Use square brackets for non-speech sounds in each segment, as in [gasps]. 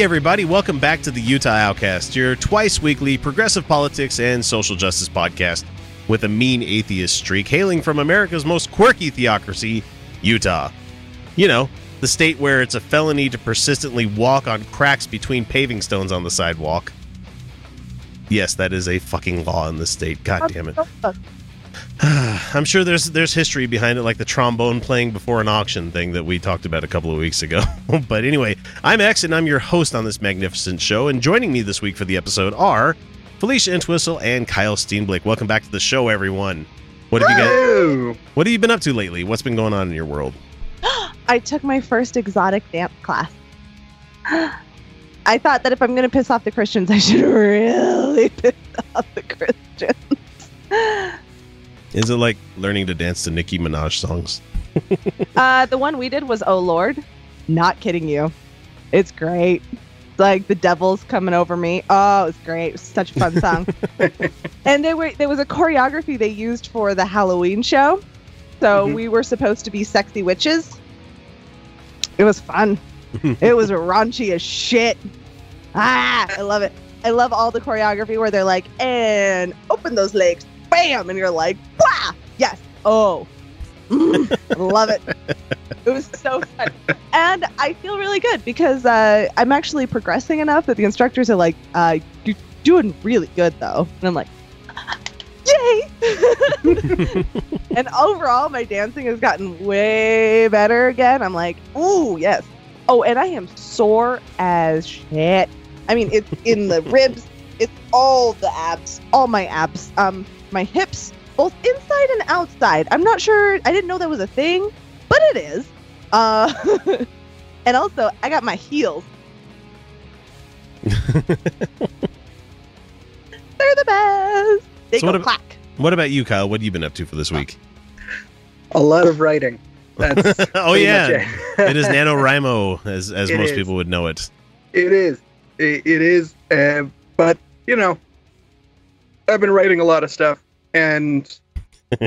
Hey, everybody, welcome back to the Utah Outcast, your twice weekly progressive politics and social justice podcast with a mean atheist streak hailing from America's most quirky theocracy, Utah. You know, the state where it's a felony to persistently walk on cracks between paving stones on the sidewalk. Yes, that is a fucking law in the state. God damn it. [sighs] I'm sure there's there's history behind it, like the trombone playing before an auction thing that we talked about a couple of weeks ago. [laughs] but anyway, I'm X, and I'm your host on this magnificent show. And joining me this week for the episode are Felicia Entwistle and Kyle Steenblick. Welcome back to the show, everyone. What have you got? What have you been up to lately? What's been going on in your world? [gasps] I took my first exotic dance class. [gasps] I thought that if I'm going to piss off the Christians, I should [laughs] really piss off the Christians. Is it like learning to dance to Nicki Minaj songs? [laughs] uh, the one we did was "Oh Lord." Not kidding you. It's great. Like the devil's coming over me. Oh, it's great. It was such a fun song. [laughs] and there were there was a choreography they used for the Halloween show. So Mhm. we were supposed to be sexy witches. It was fun. [laughs] it was raunchy as shit. Ah, I love it. I love all the choreography where they're like, and open those legs, bam, and you're like, wow, yes, oh, Mm, love it. [laughs] It was so fun, and I feel really good because uh, I'm actually progressing enough that the instructors are like, uh, "You're doing really good, though," and I'm like, "Yay!" [laughs] and overall, my dancing has gotten way better again. I'm like, "Ooh, yes." Oh, and I am sore as shit. I mean, it's in the ribs. It's all the abs, all my abs. Um, my hips, both inside and outside. I'm not sure. I didn't know that was a thing, but it is. Uh, [laughs] and also, I got my heels. [laughs] They're the best. They So go what ab- clack. what about you, Kyle? What have you been up to for this week? A lot of writing. That's [laughs] oh yeah, much it. it is NaNoWriMo, as as It most is. people would know it. It is. It, it is. Uh, but you know, I've been writing a lot of stuff and [laughs]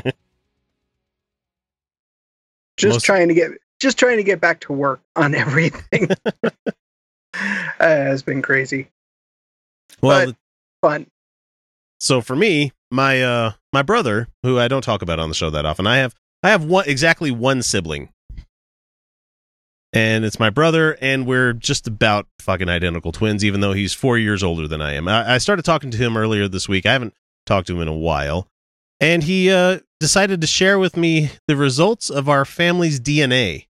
just Most- trying to get just trying to get back to work on [laughs] everything. [laughs] uh, has been crazy. Well, Fun. so for me, my uh my brother, who I don't talk about on the show that often, I have I have one exactly one sibling. And it's my brother, and we're just about fucking identical twins, even though he's four years older than I am. I, I started talking to him earlier this week. I haven't talked to him in a while. And he uh, decided to share with me the results of our family's DNA.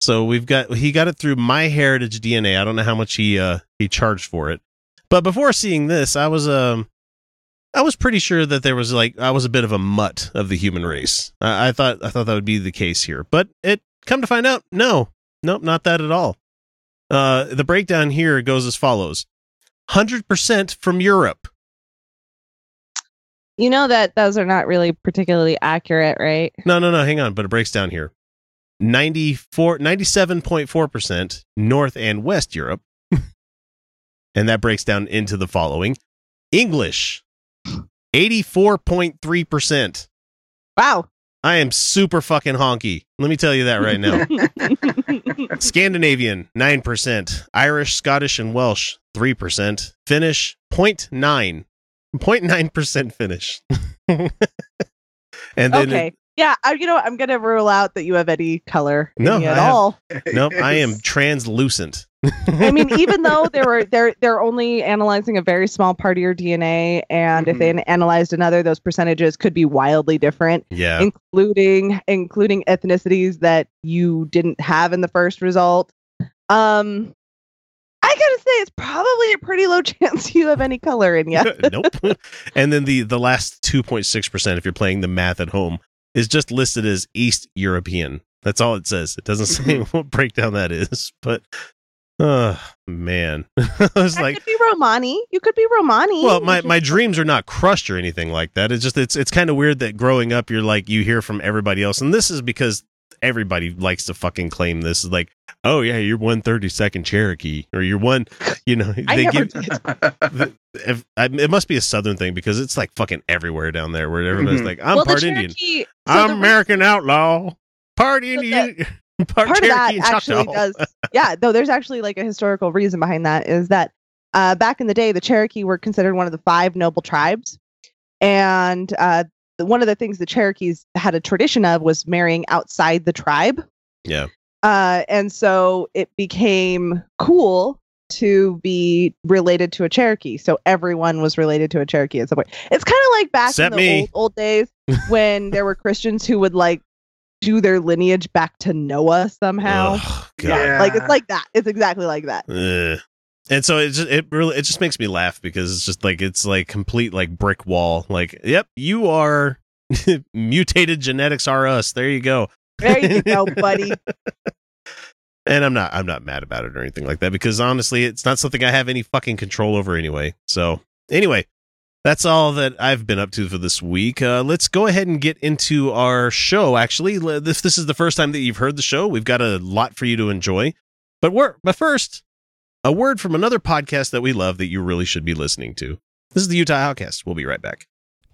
So we've got he got it through MyHeritage DNA. I don't know how much he uh he charged for it. But before seeing this, I was um I was pretty sure that there was like I was a bit of a mutt of the human race. I, I thought I thought that would be the case here, but it come to find out, no, nope, not that at all. Uh, the breakdown here goes as follows: hundred percent from Europe. You know that those are not really particularly accurate, right? No, no, no, hang on, but it breaks down here: 94, 97.4 percent North and West Europe, [laughs] and that breaks down into the following: English, eighty-four point three percent. Wow. I am super fucking honky. Let me tell you that right now. [laughs] Scandinavian, 9%. Irish, Scottish, and Welsh, 3%. Finnish, 0.9. 0.9% Finnish. [laughs] and then, okay. Yeah, I, you know, what? I'm gonna rule out that you have any color No, you at have- all. nope, I am [laughs] translucent. I mean, [laughs] even though they were they're they're only analyzing a very small part of your DNA, and if they analyzed another, those percentages could be wildly different, Yeah. including including ethnicities that you didn't have in the first result. Um, I gotta say, it's probably a pretty low [laughs] chance you have any color in you. nope. and then the the last 2.6% if you're playing the math at home is just listed as East European. That's all it says. It doesn't say mm-hmm. what breakdown that is, [laughs] but oh man. [laughs] I was That like could be Romani. You could be Romani. well, my, my dreams are not crushed or anything like that. It's just it's it's kind of weird that growing up you're like you hear from everybody else, and this is because everybody likes to fucking claim this is like, oh yeah, you're one thirty second Cherokee or you're one, you know, I they never give the- if, I, it must be a southern thing because it's like fucking everywhere down there where everybody's Mhm. like, I'm well, part the Indian, so I'm the American outlaw, part So Indian, [laughs] part, part of that actually does yeah though there's actually like a historical reason behind that is that uh, back in the day the cherokee were considered one of the five noble tribes and uh, the- one of the things the cherokees had a tradition of was marrying outside the tribe Yeah. uh, and so it became cool to be related to a cherokee so everyone was related to a cherokee at some point it's kind of like back Except in the old, old days [laughs] when there were christians who would like do their lineage back to noah somehow Ugh, God. Yeah. like it's like that. It's exactly like that. Ugh. And so it just it really it just makes me laugh because it's just like it's like complete like brick wall. Like, yep, you are [laughs] mutated genetics are us. There you go. There you go, [laughs] buddy. And I'm not I'm not mad about it or anything like that because honestly, it's not something I have any fucking control over anyway. So anyway, that's all that I've been up to for this week. Uh, let's go ahead and get into our show. Actually, if this is the first time that you've heard the show, we've got a lot for you to enjoy. But we're but first, a word from another podcast that we love that you really should be listening to. This is the Utah Outcast. We'll be right back.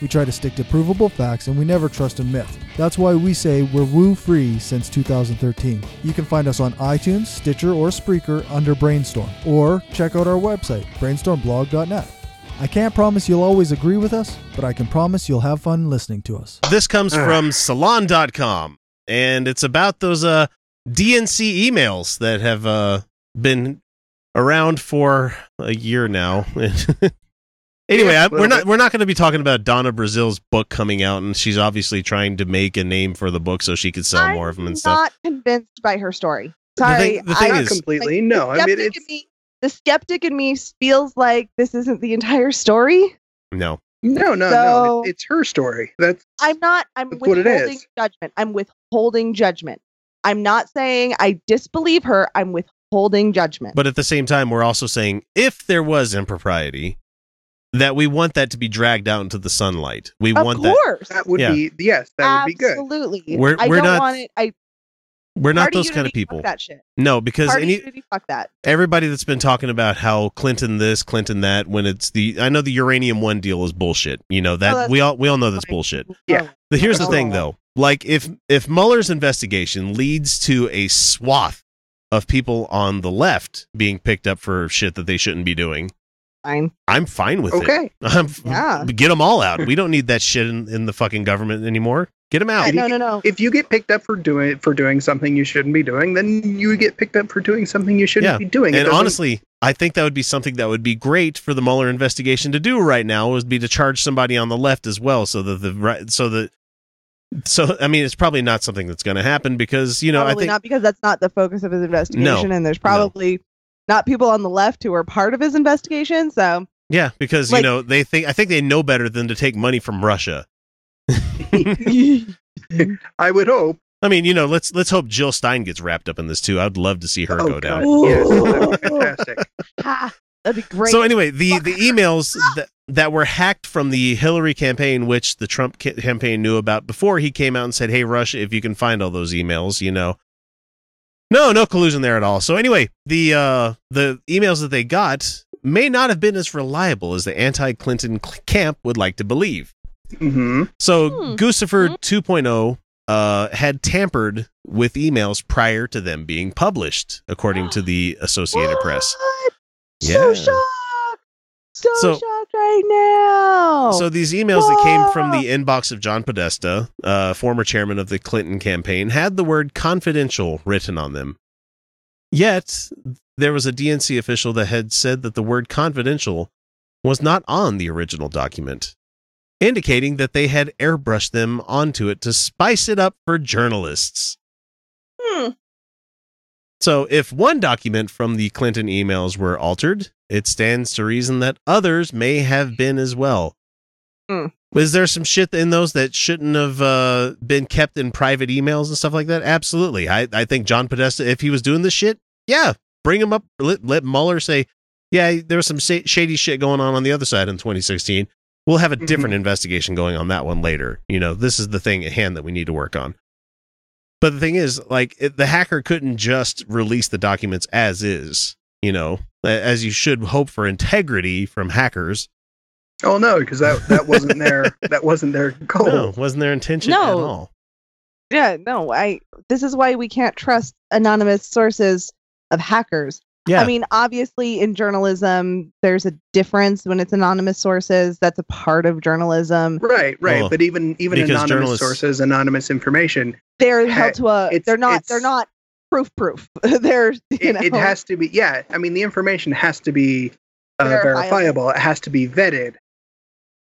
We try to stick to provable facts, and we never trust a myth. That's why we say we're woo free since 2013. You can find us on iTunes, Stitcher, or Spreaker under Brainstorm, or check out our website, brainstormblog.net. I can't promise you'll always agree with us, but I can promise you'll have fun listening to us. This comes from salon.com and it's about those uh DNC emails that have uh been around for a year now. [laughs] anyway, Yeah, I, a we're not bit. we're not going to be talking about Donna Brazile's book coming out and she's obviously trying to make a name for the book so she could sell I'm more of them and stuff. I'm not convinced by her story. The Sorry, thing- the thing I, Not is- completely. like, no, I mean it's me, the skeptic in me feels like this isn't the entire story. No. no, no, no. So- It's, it's her story. That's I'm not. I'm That's what it withholding judgment. I'm withholding judgment. I'm not saying I disbelieve her. I'm withholding judgment. But at the same time we're also saying if there was impropriety that we want that to be dragged out into the sunlight. We of want that course, that would Yeah. be yes, that would be good. Absolutely. We're- I we're don't not- want it. I we're not Party those kind of unity, fuck people. That shit. No, because Party any unity, fuck that. everybody that's been talking about how Clinton this, Clinton that, when it's the I know the uranium one deal is bullshit. You know that Oh, we all we all know that's fine. bullshit. Oh, yeah. But here's the Oh. thing though. Like if if Mueller's investigation leads to a swath of people on the left being picked up for shit that they shouldn't be doing, Fine. I'm fine with it. Okay. [laughs] Yeah. get them all out. We don't need that shit in, in the fucking government anymore. Get them out. Yeah, no, no, no. If you get picked up for doing for doing something you shouldn't be doing, then you get picked up for doing something you shouldn't Yeah. be doing. And honestly, I think that would be something that would be great for the Mueller investigation to do right now would be to charge somebody on the left as well, so that the right, so that, so I mean, it's probably not something that's going to happen because you know probably I think not because that's not the focus of his investigation, and there's probably not people on the left who are part of his investigation. So yeah because Like- you know they think I think they know better than to take money from Russia. [laughs] I would hope. I mean, you know, let's let's hope Jill Stein gets wrapped up in this too. I'd love to see her Oh, go down. God, Yes, that'd be fantastic. Ha, [laughs] that'd be great. So anyway, the the emails that that were hacked from the Hillary campaign, which the Trump campaign knew about before he came out and said, "Hey, Russia, if you can find all those emails, you know." No, no collusion there at all. So anyway, the uh the emails that they got may not have been as reliable as the anti-Clinton cl- camp would like to believe. hmm So Hmm. Guccifer 2.0 uh, had tampered with emails prior to them being published, according to the Associated Press. What? Yeah. So shocked. So, So- shocked right now. So these emails that came from the inbox of John Podesta, uh, former chairman of the Clinton campaign, had the word confidential written on them. Yet there was a DNC official that had said that the word confidential was not on the original document, indicating that they had airbrushed them onto it to spice it up for journalists. So, if one document from the Clinton emails were altered, it stands to reason that others may have been as well. Hmm. Was there some shit in those that shouldn't have uh, been kept in private emails and stuff like that? Absolutely. I, I think John Podesta, if he was doing this shit, yeah, bring him up. Let, let Mueller say, yeah, there was some shady shit going on on the other side in 2016. We'll have a different investigation going on that one later. You know, this is the thing at hand that we need to work on. But the thing is, like, it, the hacker couldn't just release the documents as is, you know, as you should hope for integrity from hackers. Oh no, because that that wasn't their [laughs] that wasn't their goal. No, wasn't their intention at all. yeah, no, I. This is why we can't trust anonymous sources of hackers. Yeah. I mean, obviously, in journalism, there's a difference when it's anonymous sources. That's a part of journalism. Right, right. Well, but even even because anonymous journalists- sources, anonymous information, They're held to a. They're not. They're not proof. Proof. [laughs] they're. You it, know. it has to be. Yeah, I mean the information has to be uh, Verifiable. verifiable. It has to be vetted.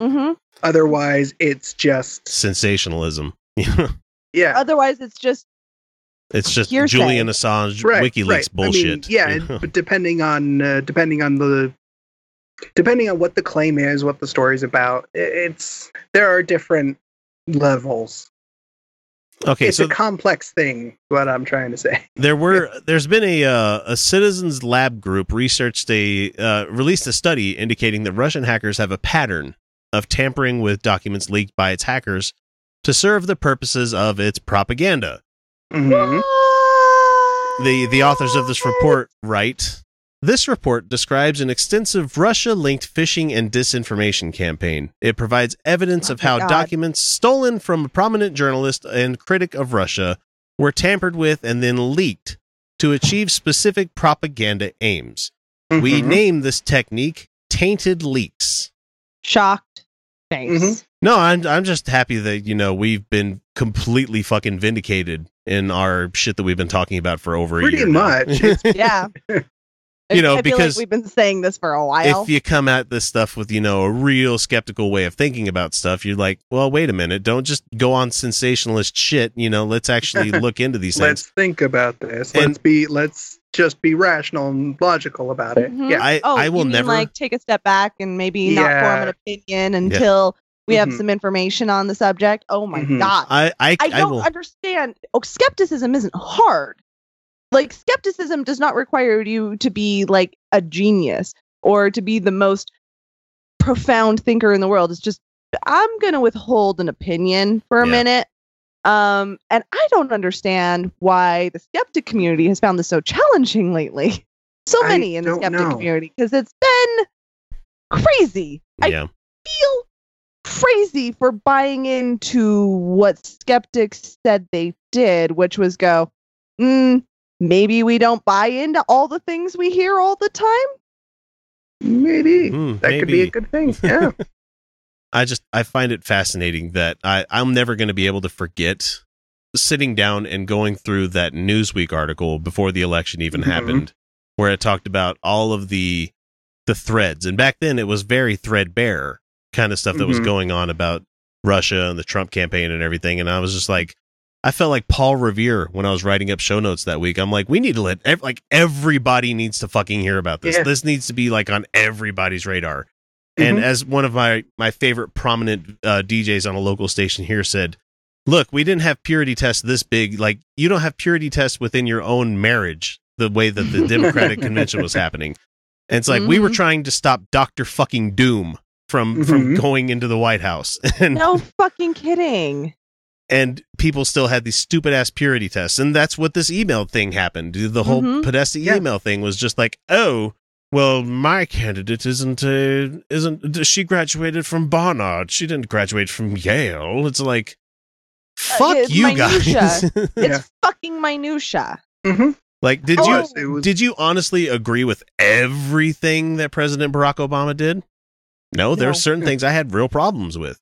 hmm Otherwise, it's just Sensationalism. [laughs] yeah. Otherwise, it's just it's just Hearsay. Julian Assange right, WikiLeaks right. bullshit. I mean, yeah, you know? but depending on uh, depending on the depending on what the claim is, what the story's about, it's there are different levels. okay, it's so a complex thing. What I'm trying to say. there were there's been a uh, a citizens lab group researched a uh, released a study indicating that Russian hackers have a pattern of tampering with documents leaked by its hackers to serve the purposes of its propaganda. Mhm. The the authors of this report write this report describes an extensive Russia linked phishing and disinformation campaign. It provides evidence Oh of how God. documents stolen from a prominent journalist and critic of Russia were tampered with and then leaked to achieve specific propaganda aims. We Mhm. name this technique tainted leaks. shocked face. Mhm. No, I'm I'm just happy that you know we've been completely fucking vindicated in our shit that we've been talking about for over a Pretty year. now. much. [laughs] [laughs] Yeah. [laughs] You know, I feel because like we've been saying this for a while. if you come at this stuff with you know a real skeptical way of thinking about stuff you're like well wait a minute don't just go on sensationalist shit you know let's actually look into these things. let's think about this. And- let's be let's just be rational and logical about it. Mhm. Yeah. i oh, i will you mean, never like take a step back and maybe not form an opinion until we have Mhm. some information on the subject. Oh my Mhm. god. i i, I I, don't will understand. Oh, skepticism isn't hard. Like skepticism does not require you to be like a genius or to be the most profound thinker in the world. It's just I'm going to withhold an opinion for a Yeah. minute. Um and I don't understand why the skeptic community has found this so challenging lately. [laughs] So I many in the skeptic know. community because it's been crazy. I yeah feel crazy for buying into what skeptics said they did, which was go, mm, maybe we don't buy into all the things we hear all the time. Maybe Hmm, that could be a good thing. [laughs] Yeah. i just i find it fascinating that i i'm never going to be able to forget sitting down and going through that newsweek article before the election even Mhm. happened where it talked about all of the the threads and back then it was very threadbare kind of stuff that was Mhm. going on about russia and the trump campaign and everything and i was just like i felt like paul revere when i was writing up show notes that week i'm like we need to let ev- like everybody needs to fucking hear about this Yeah. this needs to be like on everybody's radar and Mhm. as one of my my favorite prominent uh, DJs on a local station here said, "Look, we didn't have purity tests this big. Like you don't have purity tests within your own marriage. The way that the [laughs] Democratic convention was happening, and it's like we were Mhm. trying to stop Doctor Fucking Doom from from Mhm. going into the White House, [laughs] and No fucking kidding. and people still had these stupid ass purity tests, and that's what this email thing happened. The whole Mhm. Podesta Yeah. email thing was just like, oh. Well, my candidate isn't uh, isn't she graduated from Barnard? She didn't graduate from Yale. It's like, fuck it's you minutia. guys. [laughs] It's Yeah. fucking minutia. Mhm. like, did Oh, you Yes, was- did you honestly agree with everything that President Barack Obama did? No, there No. are certain things I had real problems with.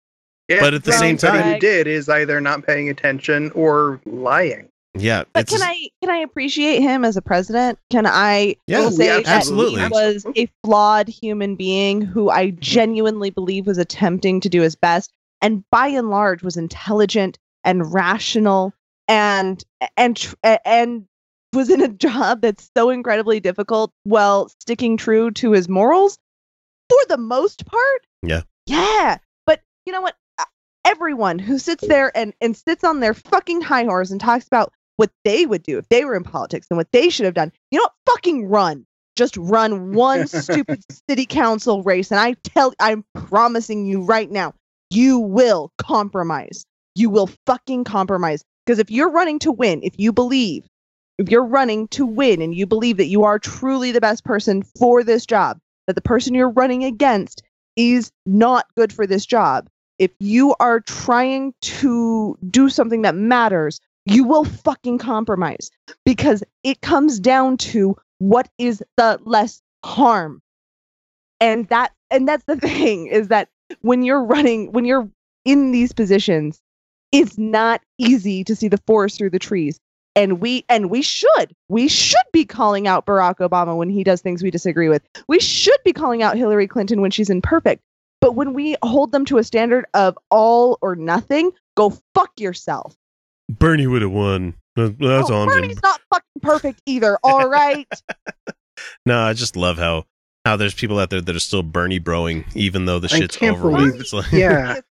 Yeah, But at the same anybody time- who did is either not paying attention or lying. Yeah, But can I can I appreciate him as a president? Can I Yeah, say yeah, that absolutely. he was a flawed human being who I genuinely believe was attempting to do his best, and by and large was intelligent and rational and and tr- and was in a [laughs] job that's so incredibly difficult while sticking true to his morals for the most part. Yeah. Yeah. But you know what? Uh, Everyone who sits there and, and sits on their fucking high horse and talks about what they would do if they were in politics and what they should have done, you know what? Fucking run. Just run one [laughs] stupid city council race. And I tell, I'm promising you right now, you will compromise. You will fucking compromise. Because if you're running to win, if you believe, if you're running to win and you believe that you are truly the best person for this job, that the person you're running against is not good for this job, if you are trying to do something that matters, you will fucking compromise because it comes down to what is the less harm. And that and that's the [laughs] thing is that when you're running when you're in these positions, it's not easy to see the forest through the trees. And we and we should. We should be calling out Barack Obama when he does things we disagree with. We should be calling out Hillary Clinton when she's imperfect. But when we hold them to a standard of all or nothing, go fuck yourself. Bernie would have won. That's oh, all I'm saying. Bernie's not fucking perfect either. All right. [laughs] No, I just love how how there's people out there that are still Bernie broing, even though the I shit's can't over. believe- with. It's like, Yeah. [laughs]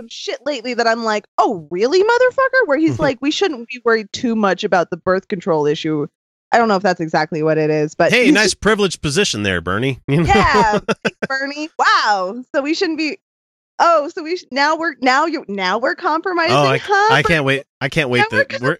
Some shit lately that I'm like, oh really, motherfucker? Where he's mm-hmm. like, we shouldn't be worried too much about the birth control issue. I don't know if that's exactly what it is, but hey, nice privileged position there, Bernie. You know? yeah, [laughs] Bernie. Wow. So we shouldn't be. Oh, so we sh- now we're now you now we're oh, compromising. Oh, I, huh? I can't wait. I can't wait Now we're that we're?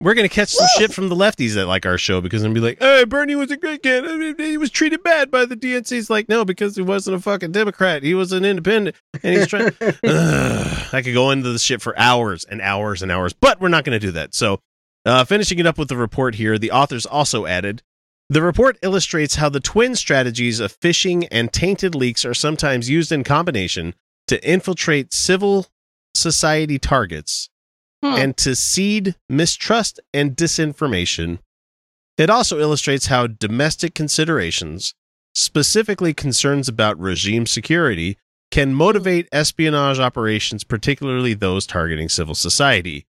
We're gonna catch some Woo! shit from the lefties that like our show because they'll be like, "Hey, Bernie was a great candidate. He was treated bad by the DNC." It's like, no, because he wasn't a fucking Democrat. He was an independent, and he's trying. [laughs] Ugh, I could go into the shit for hours and hours and hours, but we're not going to do that. So, uh, finishing it up with the report here, the authors also added the report illustrates how the twin strategies of phishing and tainted leaks are sometimes used in combination to infiltrate civil society targets Hmm. and to seed mistrust and disinformation. It also illustrates how domestic considerations, specifically concerns about regime security, can motivate espionage operations, particularly those targeting civil society.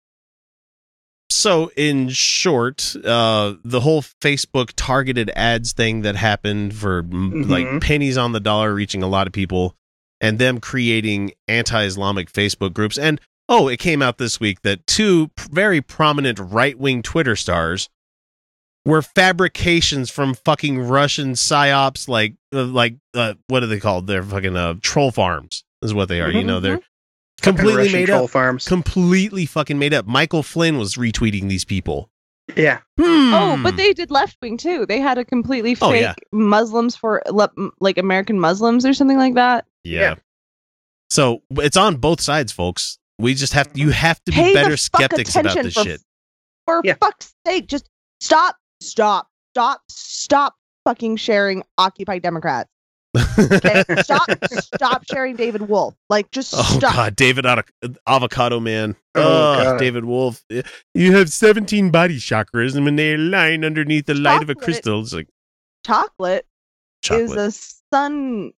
So, in short, uh, the whole Facebook targeted ads thing that happened for mm, like pennies on the dollar, reaching a lot of people, and them creating anti Islamic Facebook groups. And oh, it came out this week that two very prominent right wing Twitter stars were fabrications from fucking Russian psyops, like, uh, like, uh, what are they called? They're fucking uh, troll farms, is what they are. You know, they're completely Russian made troll up farms. completely fucking made up. Michael Flynn was retweeting these people. yeah. Oh, Hmm. but they did left wing too. They had a completely Oh, fake yeah. Muslims for like American Muslims or something like that. yeah. Yeah. So it's on both sides, folks. We just have to, you mm-hmm. have to be Pay better fuck skeptics about attention this for- shit. For Yeah. fuck's sake, just stop, stop, stop, stop fucking sharing Occupy Democrats. Okay, [laughs] stop, stop sharing David Wolfe. Like, just oh stop. god, David Avocado Man. Oh, Oh, David Wolfe. You have 17 body chakras and when they align underneath the light of a crystal, it's like Chocolate, chocolate. is a sun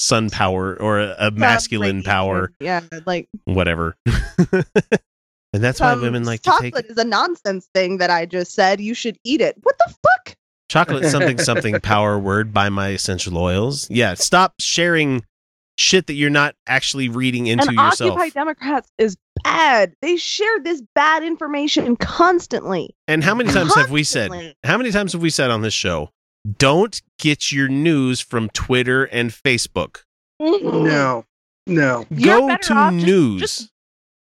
sun power or a, a masculine sun power. Yeah, like whatever. [laughs] and that's why women like to chocolate take is a nonsense thing that I just said. You should eat it. What the fuck? chocolate [laughs] something something power word by my essential oils. Yeah, stop sharing shit that you're not actually reading into and yourself. Occupy Democrats is bad. They share this bad information constantly. and how many times have we said how many times have we said on this show don't get your news from Twitter and Facebook. No. No. You're Go to off just- news. just-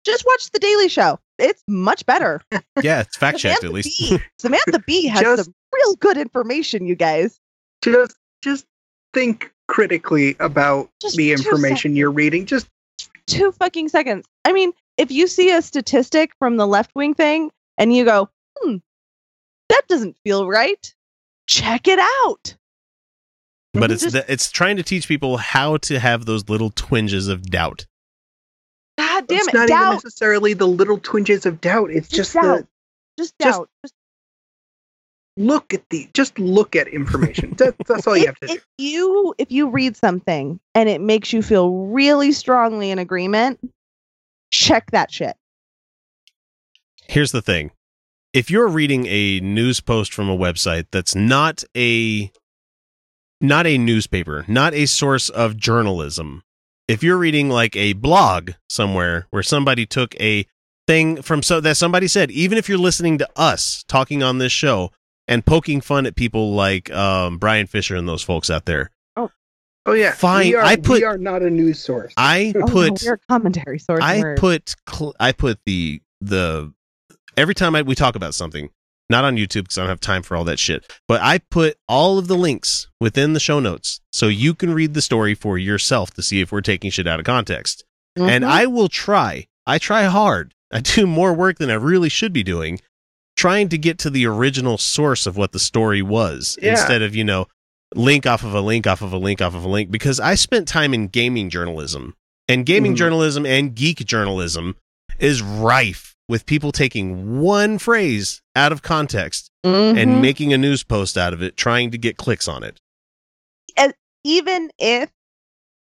Just watch the Daily Show. It's much better. [laughs] yeah, it's fact checked at least. Bee, [laughs] Samantha Bee has Just- some real good information, you guys. Just just think critically about Just the two information you're reading. Just Two fucking seconds. I mean, if you see a statistic from the left wing thing and you go, hmm, that doesn't feel right, check it out. but it's Just- the, it's trying to teach people how to have those little twinges of doubt. God damn it's it. not even necessarily the little twinges of doubt. It's Just just, doubt. the Just just- doubt. Just look at the just look at information. that, that's all you if, have to do. if you if you read something and it makes you feel really strongly in agreement, check that shit. Here's the thing. If you're reading a news post from a website that's not a not a newspaper, not a source of journalism. If you're reading like a blog somewhere where somebody took a thing from so that somebody said, even if you're listening to us talking on this show and poking fun at people like um, Bryan Fischer and those folks out there, Oh oh yeah, Fine, We are, I put- we are not a news source. I Oh, no, put we're a commentary source. I We're- put cl- I put the the every time I, we talk about something, not on YouTube because I don't have time for all that shit. But I put all of the links within the show notes so you can read the story for yourself to see if we're taking shit out of context. And Mhm. I will try. I try hard. I do more work than I really should be doing, trying to get to the original source of what the story was Yeah. instead of you know link off of a link off of a link off of a link because I spent time in gaming journalism and gaming Mhm. journalism and geek journalism is rife with people taking one phrase out of context Mhm. and making a news post out of it trying to get clicks on it. even if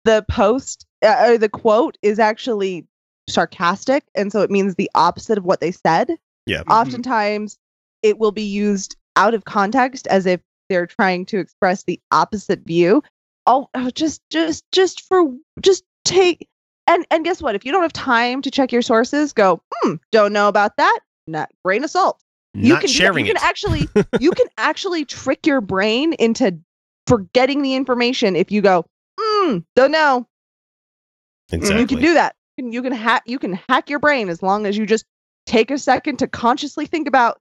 the post uh, or the quote is actually sarcastic and so it means the opposite of what they said Yeah. oftentimes it will be used out of context as if they're trying to express the opposite view oh oh, just just just for just take and and guess what? If you don't have time to check your sources go hmm don't know about that. Not grain of salt. You Not can sharing you it. can actually [laughs] you can actually trick your brain into forgetting the information if you go mm, don't know. Exactly. you can do that. You can, you can hack you can hack your brain as long as you just take a second to consciously think about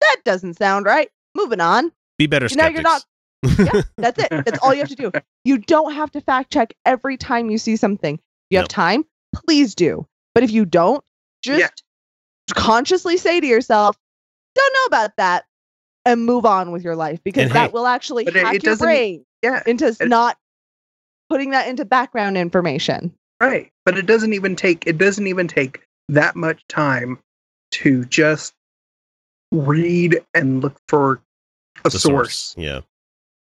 that doesn't sound right. Moving on. Be better You skeptics. you're not- yeah that's it. That's all you have to do. [laughs] You don't have to fact check every time you see something you have Nope. time please do but if you don't just Yeah. consciously say to yourself don't know about that and move on with your life because And that hey- will actually But it- hack it your brain yeah, into it- not putting that into background information right. But it doesn't even take it doesn't even take that much time to just read and look for a The source. Yeah.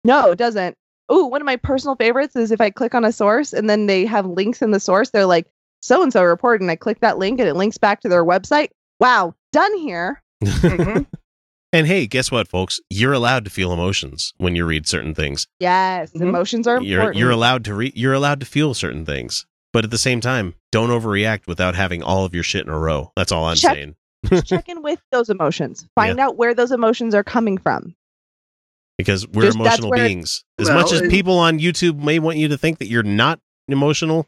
No, it doesn't. Oh, one of my personal favorites is if I click on a source and then they have links in the source, they're like, so and so reported, and I click that link and it links back to their website. Wow, done here. Mhm. [laughs] And hey, guess what, folks? You're allowed to feel emotions when you read certain things. Yes, Mhm. emotions are You're important. you're allowed to read. You're allowed to feel certain things, but at the same time, don't overreact without having all of your shit in a row. That's all I'm Check- saying. Just [laughs] check in with those emotions. Find out where those emotions are coming from. Because we're Just- emotional where- beings. As Well, much as it- people on YouTube may want you to think that you're not emotional,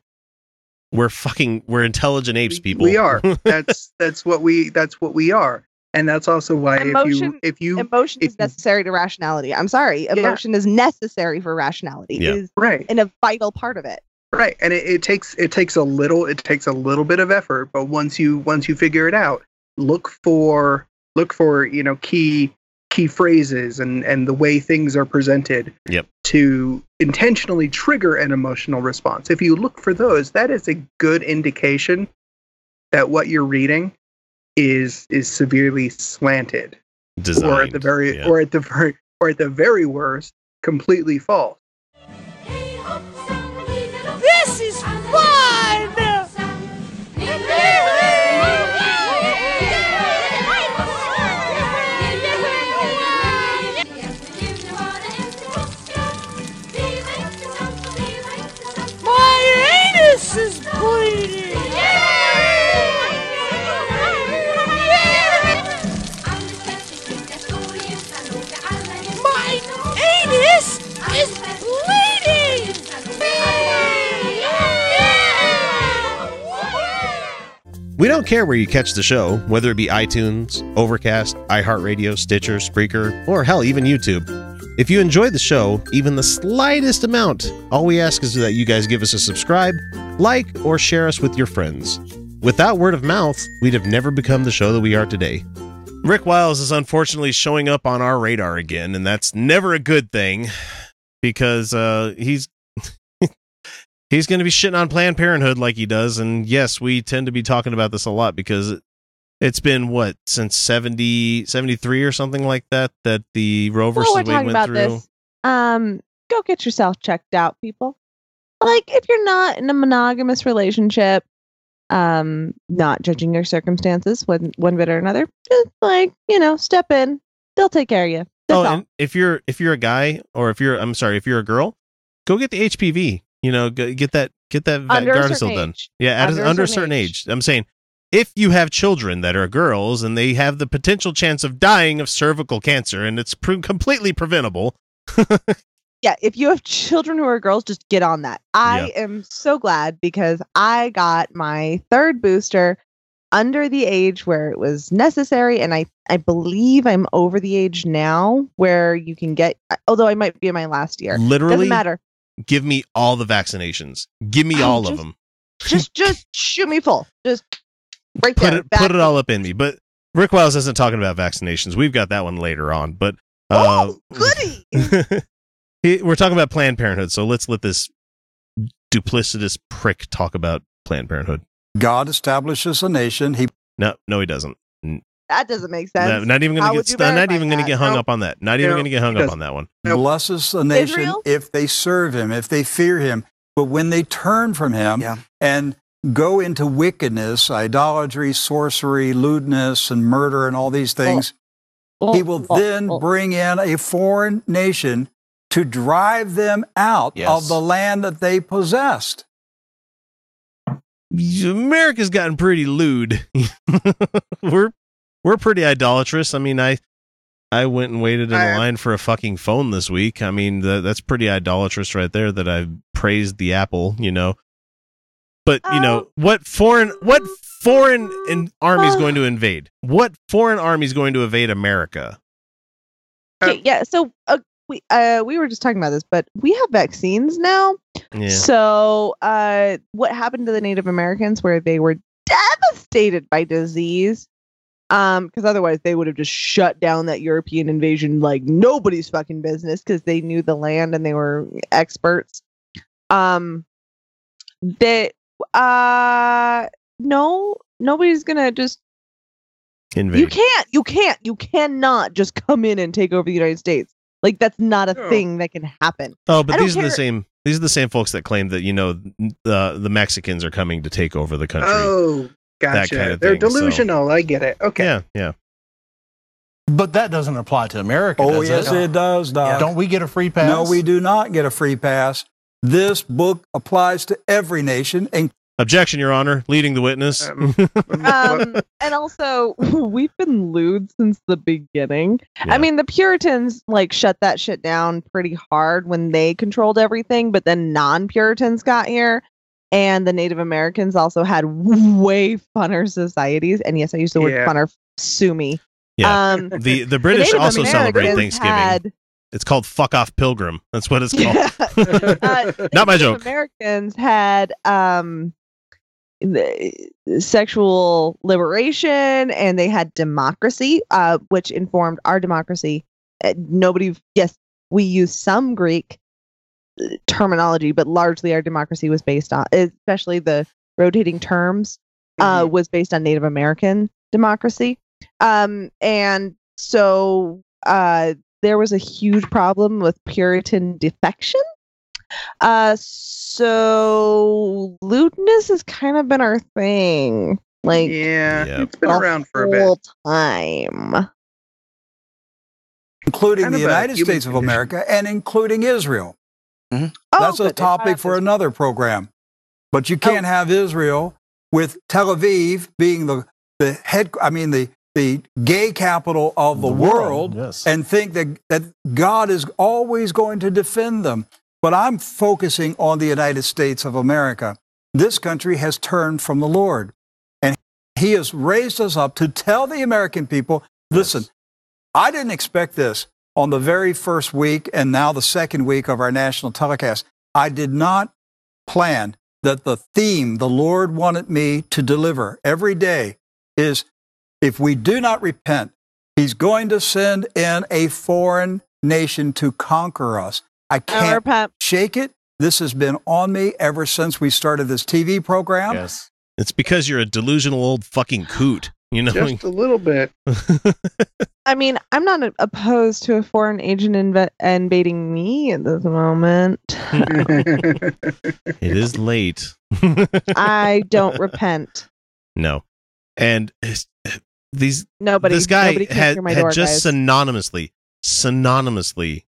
we're fucking we're intelligent apes, people. We are. [laughs] That's that's what we that's what we are. And that's also why if you Emotion- if you Emotion if is you- necessary to rationality. I'm sorry, emotion is necessary for rationality. Yeah. It is right and a vital part of it. right and it, it takes it takes a little it takes a little bit of effort but once you once you figure it out look for look for you know key key phrases and and the way things are presented Yep. to intentionally trigger an emotional response if you look for those that is a good indication that what you're reading is is severely slanted Designed. or at the very yeah. or at the very or at the very worst completely false We don't care where you catch the show, whether it be iTunes, Overcast, iHeartRadio, Stitcher, Spreaker, or hell, even YouTube. If you enjoy the show, even the slightest amount, all we ask is that you guys give us a subscribe, like, or share us with your friends. Without word of mouth, we'd have never become the show that we are today. Rick Wiles is unfortunately showing up on our radar again, and that's never a good thing. because uh, he's he's going to be shitting on Planned Parenthood like he does. And yes, we tend to be talking about this a lot because it, it's been what since 70, 73 or something like that that the Roe versus Wade went through. this, um, go get yourself checked out, people. Like, if you're not in a monogamous relationship, um, not judging your circumstances one one bit or another, just like you know, step in. They'll take care of you. That's oh, all. and if you're if you're a guy or if you're I'm sorry if you're a girl, go get the HPV. You know, get that get that Under Gardasil done. Yeah, Under under a certain age. age. I'm saying if you have children that are girls and they have the potential chance of dying of cervical cancer and it's pre- completely preventable. [laughs] yeah, if you have children who are girls, just get on that. I am so glad because I got my third booster under the age where it was necessary, and I I believe I'm over the age now where you can get. Although I might be in my last year, Literally, doesn't matter. Give me all the vaccinations. Give me Oh, all of them. Just just shoot me full. Just right Put there. it put it all up in me. But Rick Wiles isn't talking about vaccinations. We've got that one later on. But uh, Oh, goody! [laughs] we're talking about Planned Parenthood, so let's let this duplicitous prick talk about Planned Parenthood. God establishes a nation. He No, no, he doesn't. That doesn't make No, sense. not even gonna would get st- not even gonna that? get hung No. up on that. Not even No, gonna get hung up on that one. Blesses the nation Israel? if they serve him, if they fear him. But when they turn from him Yeah. and go into wickedness, idolatry, sorcery, lewdness, and murder, and all these things, Oh, he will oh, then oh. bring in a foreign nation to drive them out Yes. of the land that they possessed. America's gotten pretty lewd. [laughs] we're we're pretty idolatrous. I mean, I I went and waited in I- line for a fucking phone this week. I mean, th- that's pretty idolatrous right there. That I praised the Apple, you know. But you know Oh. what foreign what foreign in, army is going to invade? What foreign army is going to invade America? Okay, yeah. So uh, we uh we were just talking about this, but we have vaccines now. Yeah. So uh, what happened to the Native Americans where they were devastated by disease? Um, because otherwise they would have just shut down that European invasion like nobody's fucking business because they knew the land and they were experts. Um, that uh no nobody's gonna just Invade. you can't you can't you cannot just come in and take over the United States like that's not a No. thing that can happen Oh, but don't these are the same. These are the same folks that claim that you know the the Mexicans are coming to take over the country. Oh, gotcha. kind of They're thing, so- delusional. I get it. Okay. Yeah, yeah. But that doesn't apply to America. Oh, does yes, it? it does, Doc. Don't we get a free pass? No, we do not get a free pass. This book applies to every nation, and Objection, Your Honor. Leading the witness. Um, [laughs] um and also [laughs] we've been lewd since the beginning Yeah. i mean the puritans like shut that shit down pretty hard when they controlled everything but then non-puritans got here and the native americans also had way funner societies and yes i use the word Yeah. funner sue me Yeah. um [laughs] the the British Native also celebrate Thanksgiving. had- It's called Fuck Off Pilgrim. That's what it's [laughs] called. Yeah. Uh, [laughs] Not my Native joke. Americans had um the sexual liberation and they had democracy, uh, which informed our democracy. Uh, nobody, yes, we use some Greek terminology, but largely our democracy was based on, especially the rotating terms, uh, Mm-hmm. was based on Native American democracy. Um, and so uh, there was a huge problem with Puritan defection. Uh, so lewdness has kind of been our thing, like yeah, Yeah. it's been around for a bit. whole time. including Kind the United States of. America and including Israel. Mm-hmm. Oh, That's a topic for have another program. But you Oh. can't have Israel with Tel Aviv being the, the head, I mean, the, the gay capital of the, world, Yes. and think that, that God is always going to defend them. But I'm focusing on the United States of America. This country has turned from the Lord. And He has raised us up to tell the American people listen, I didn't expect this on the very first week and now the second week of our national telecast. I did not plan that the theme the Lord wanted me to deliver every day is if we do not repent, He's going to send in a foreign nation to conquer us. I I can't repent. shake it. This has been on me ever since we started this TV program. Yes. It's because you're a delusional old fucking coot. You know, Just a little bit. [laughs] I mean, I'm not opposed to a foreign agent inv- invading me at this moment. [laughs] it is late. I don't [laughs] repent. no, and these Nobody. this guy nobody had, my had door, just guys. synonymously synonymously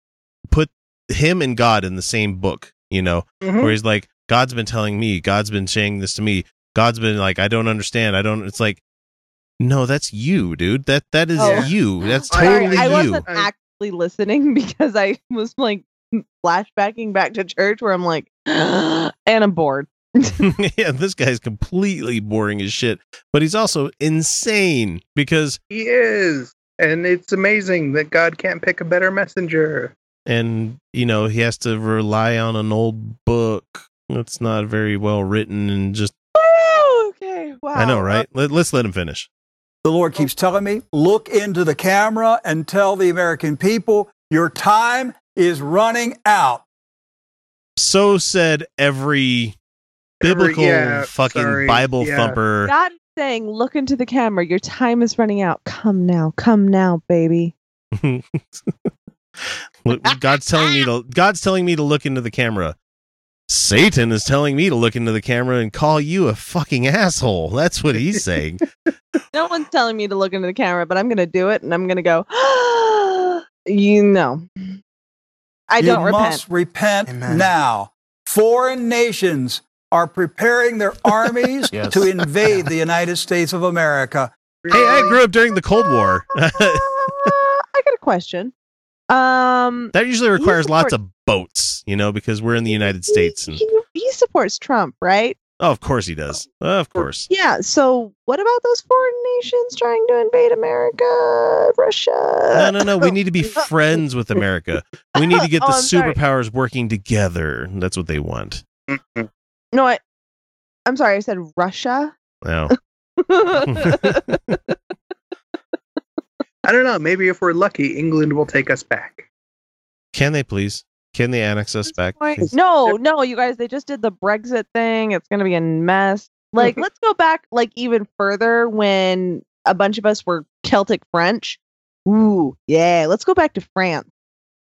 put him and God in the same book. You know, Mhm. where he's like, God's been telling me, God's been saying this to me, God's been like, I don't understand, I don't. It's like, no, that's you, dude. That that is Oh. you. [gasps] That's Sorry, totally I you. wasn't I- actually listening [laughs] because I was like flashbacking back to church where I'm like, [gasps] and I'm bored. [laughs] [laughs] yeah, this guy's completely boring as shit, but he's also insane because he is. And it's amazing that God can't pick a better messenger. and you know he has to rely on an old book that's not very well written and just Oh, okay. Wow. I know, right? Let, let's let him finish. The Lord keeps telling me, look into the camera and tell the American people your time is running out. So said every Every- biblical yeah, fucking sorry, Bible yeah. thumper. God is saying, look into the camera. Your time is running out. Come now. Come now, baby. [laughs] God's telling me to God's telling me to look into the camera. Satan is telling me to look into the camera and call you a fucking asshole. That's what he's [laughs] saying. No one's telling me to look into the camera, but I'm going to do it and I'm going to go, [gasps] you know. I you don't repent. must repent Amen. now. Foreign nations are preparing their [laughs] armies Yes. to invade the United States of America. hey, I grew up during the Cold War. Uh, [laughs] I got a question. Um, that usually requires support- lots of boats, you know, because we're in the United States and he, he supports Trump, right? oh, of course he does. Of course. Yeah. So what about those foreign nations trying to invade America, Russia? No, no, no. We need to be [laughs] oh, friends with America. We need to get the Oh, I'm sorry. superpowers working together. That's what they want. No, I, I'm sorry. I said Russia. Now, [laughs] [laughs] I don't know. Maybe if we're lucky, England will take us back. can they please? Can they annex us back? please? no, no, you guys. They just did the Brexit thing. It's gonna be a mess. Like, mm-hmm. let's go back like even further when a bunch of us were Celtic French. Ooh, yeah. Let's go back to France.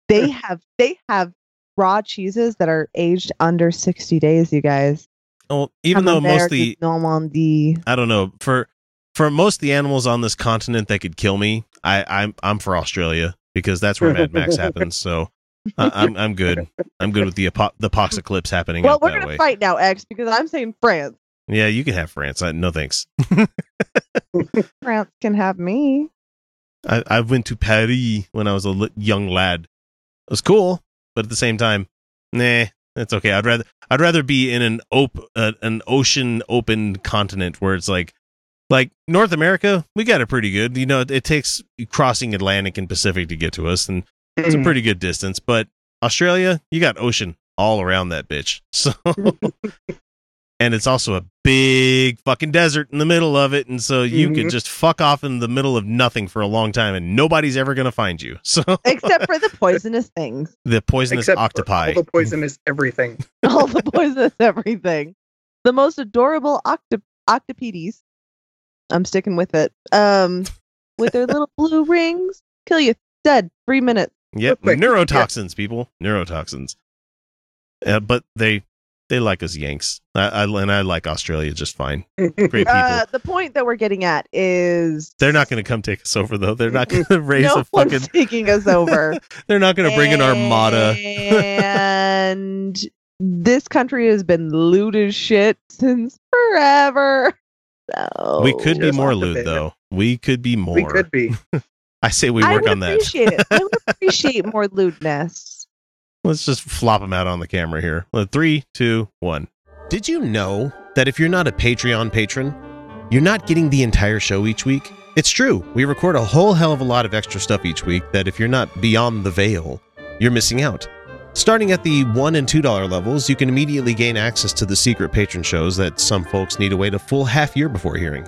They have they have raw cheeses that are aged under 60 days, you guys. Well, even though Camembert most of the. I don't know for for most of the animals on this continent that could kill me, I I'm I'm for Australia because that's where Mad Max happens. So uh, I'm I'm good. I'm good with the apo- the apocalypse happening Well, we're that gonna way. fight now, X, because I'm saying France. Yeah, you can have France. I, no thanks. [laughs] France can have me. I, I went to Paris when I was a li- young lad. It was cool, but at the same time, nah, it's okay. I'd rather I'd rather be in an op- uh, an ocean open continent where it's like like North America. We got it pretty good. You know, it, it takes crossing Atlantic and Pacific to get to us, and it's a pretty good distance. But Australia, you got ocean all around that bitch. [laughs] So. And it's also a big fucking desert in the middle of it, and so you could Mhm. just fuck off in the middle of nothing for a long time, and nobody's ever gonna find you. [laughs] So Except for the poisonous things. the poisonous Except octopi. all the poisonous everything. [laughs] All the poisonous everything. The most adorable octo- octopedes. I'm sticking with it. Um with their little blue rings. Kill you dead. Three minutes. Yep, Quick, neurotoxins, people, neurotoxins. Uh, but they they like us Yanks, I, I, and I like Australia just fine. [laughs] Great people. Uh, the point that we're getting at is they're not going to come take us over though. They're not going [laughs] to raise no a fucking. one's taking us over. [laughs] They're not going to bring an armada. and this country has been looted shit since forever. So we could be more off the lewd though. We could be more. We could be. I say we work on that. I appreciate it. I would [laughs] appreciate more lewdness. Let's just flop them out on the camera here. Three, two, one. Did you know that if you're not a Patreon patron, you're not getting the entire show each week? It's true. We record a whole hell of a lot of extra stuff each week that if you're not beyond the veil, you're missing out. Starting at the $1 and $2 levels, you can immediately gain access to the secret patron shows that some folks need to wait a full half year before hearing.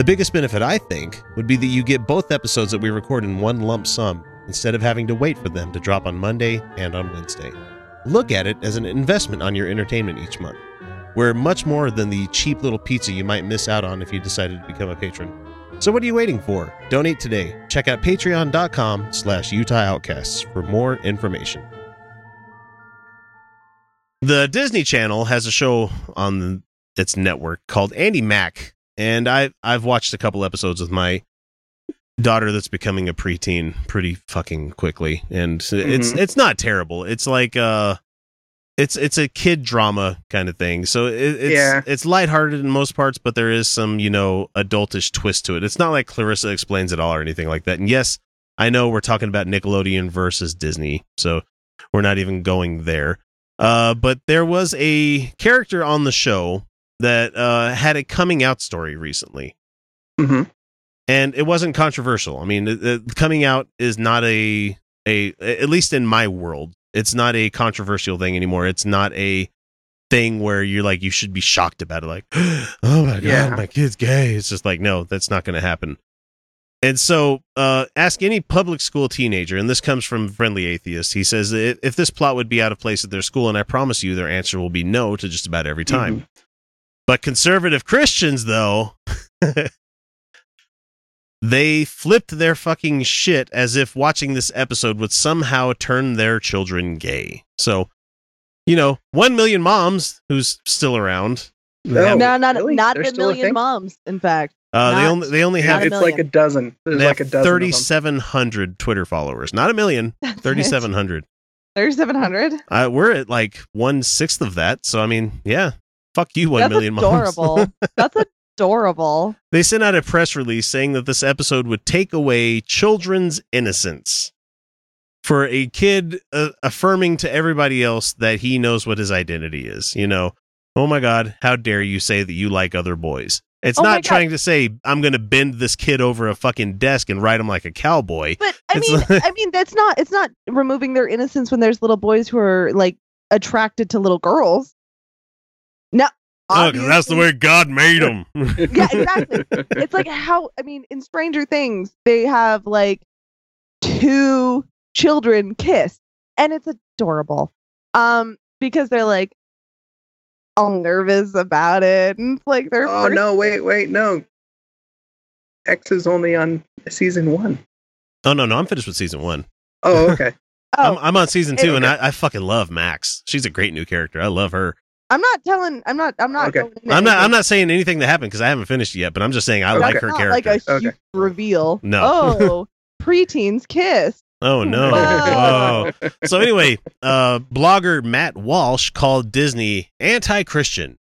The biggest benefit, I think, would be that you get both episodes that we record in one lump sum instead of having to wait for them to drop on Monday and on Wednesday. Look at it as an investment on your entertainment each month. We're much more than the cheap little pizza you might miss out on if you decided to become a patron. So what are you waiting for? Donate today. Check out patreon.com slash Utah Outcasts for more information. The Disney Channel has a show on its network called Andy Mack, and I I've watched a couple episodes with my daughter that's becoming a preteen pretty fucking quickly, and it's it's not terrible. It's like uh, it's it's a kid drama kind of thing. So it, it's Yeah. it's lighthearted in most parts, but there is some you know adultish twist to it. It's not like Clarissa explains it all or anything like that. And yes, I know we're talking about Nickelodeon versus Disney, so we're not even going there. Uh, but there was a character on the show that uh, had a coming out story recently, hmm and it wasn't controversial. I mean, coming out is not a a at least in my world, it's not a controversial thing anymore. It's not a thing where you're like you should be shocked about it. Like, [gasps] oh my god, Yeah. my kid's gay. It's just like no, that's not going to happen. And so, uh, ask any public school teenager, and this comes from Friendly Atheist. He says if this plot would be out of place at their school, and I promise you, their answer will be no to just about every time. But conservative Christians, though, [laughs] they flipped their fucking shit as if watching this episode would somehow turn their children gay. So, you know, one million moms who's still around. No, no, not really? not There's a still a million thing? moms. In fact, Uh, they only they only have a it's like a dozen. There's they like a have dozen. thirty seven hundred Twitter followers, not a million. [laughs] Thirty seven hundred. thirty-seven hundred. Uh, we're at like one sixth of that. So I mean, yeah, fuck you, one That's million moms. adorable. [laughs] That's adorable. They sent out a press release saying that this episode would take away children's innocence for a kid uh, affirming to everybody else that he knows what his identity is. You know, oh my God, how dare you say that you like other boys? It's Oh not trying to say I'm going to bend this kid over a fucking desk and ride him like a cowboy. But I It's mean, like- I mean, that's not. It's not removing their innocence when there's little boys who are like attracted to little girls. No, Oh, 'cause that's the way God made them. [laughs] Yeah, exactly. it's like [laughs] how I mean, in Stranger Things, they have like two children kiss, and it's adorable. Um, because they're like all nervous about it, and it's like they're Oh no! Wait, wait, no. X is only on season one. oh no, no, I'm finished with season one. Oh, okay. [laughs] I'm, Oh, I'm on season two, and I, I fucking love Max. She's a great new character. I love her. I'm not telling. I'm not. I'm not. Okay. Going I'm not. I'm not saying anything that happened because I haven't finished yet. But I'm just saying I Okay. like That's her not character. Like a huge Okay. reveal. No. Oh, [laughs] preteens kiss. oh no. Whoa. Whoa. So anyway, uh, blogger Matt Walsh called Disney anti-Christian.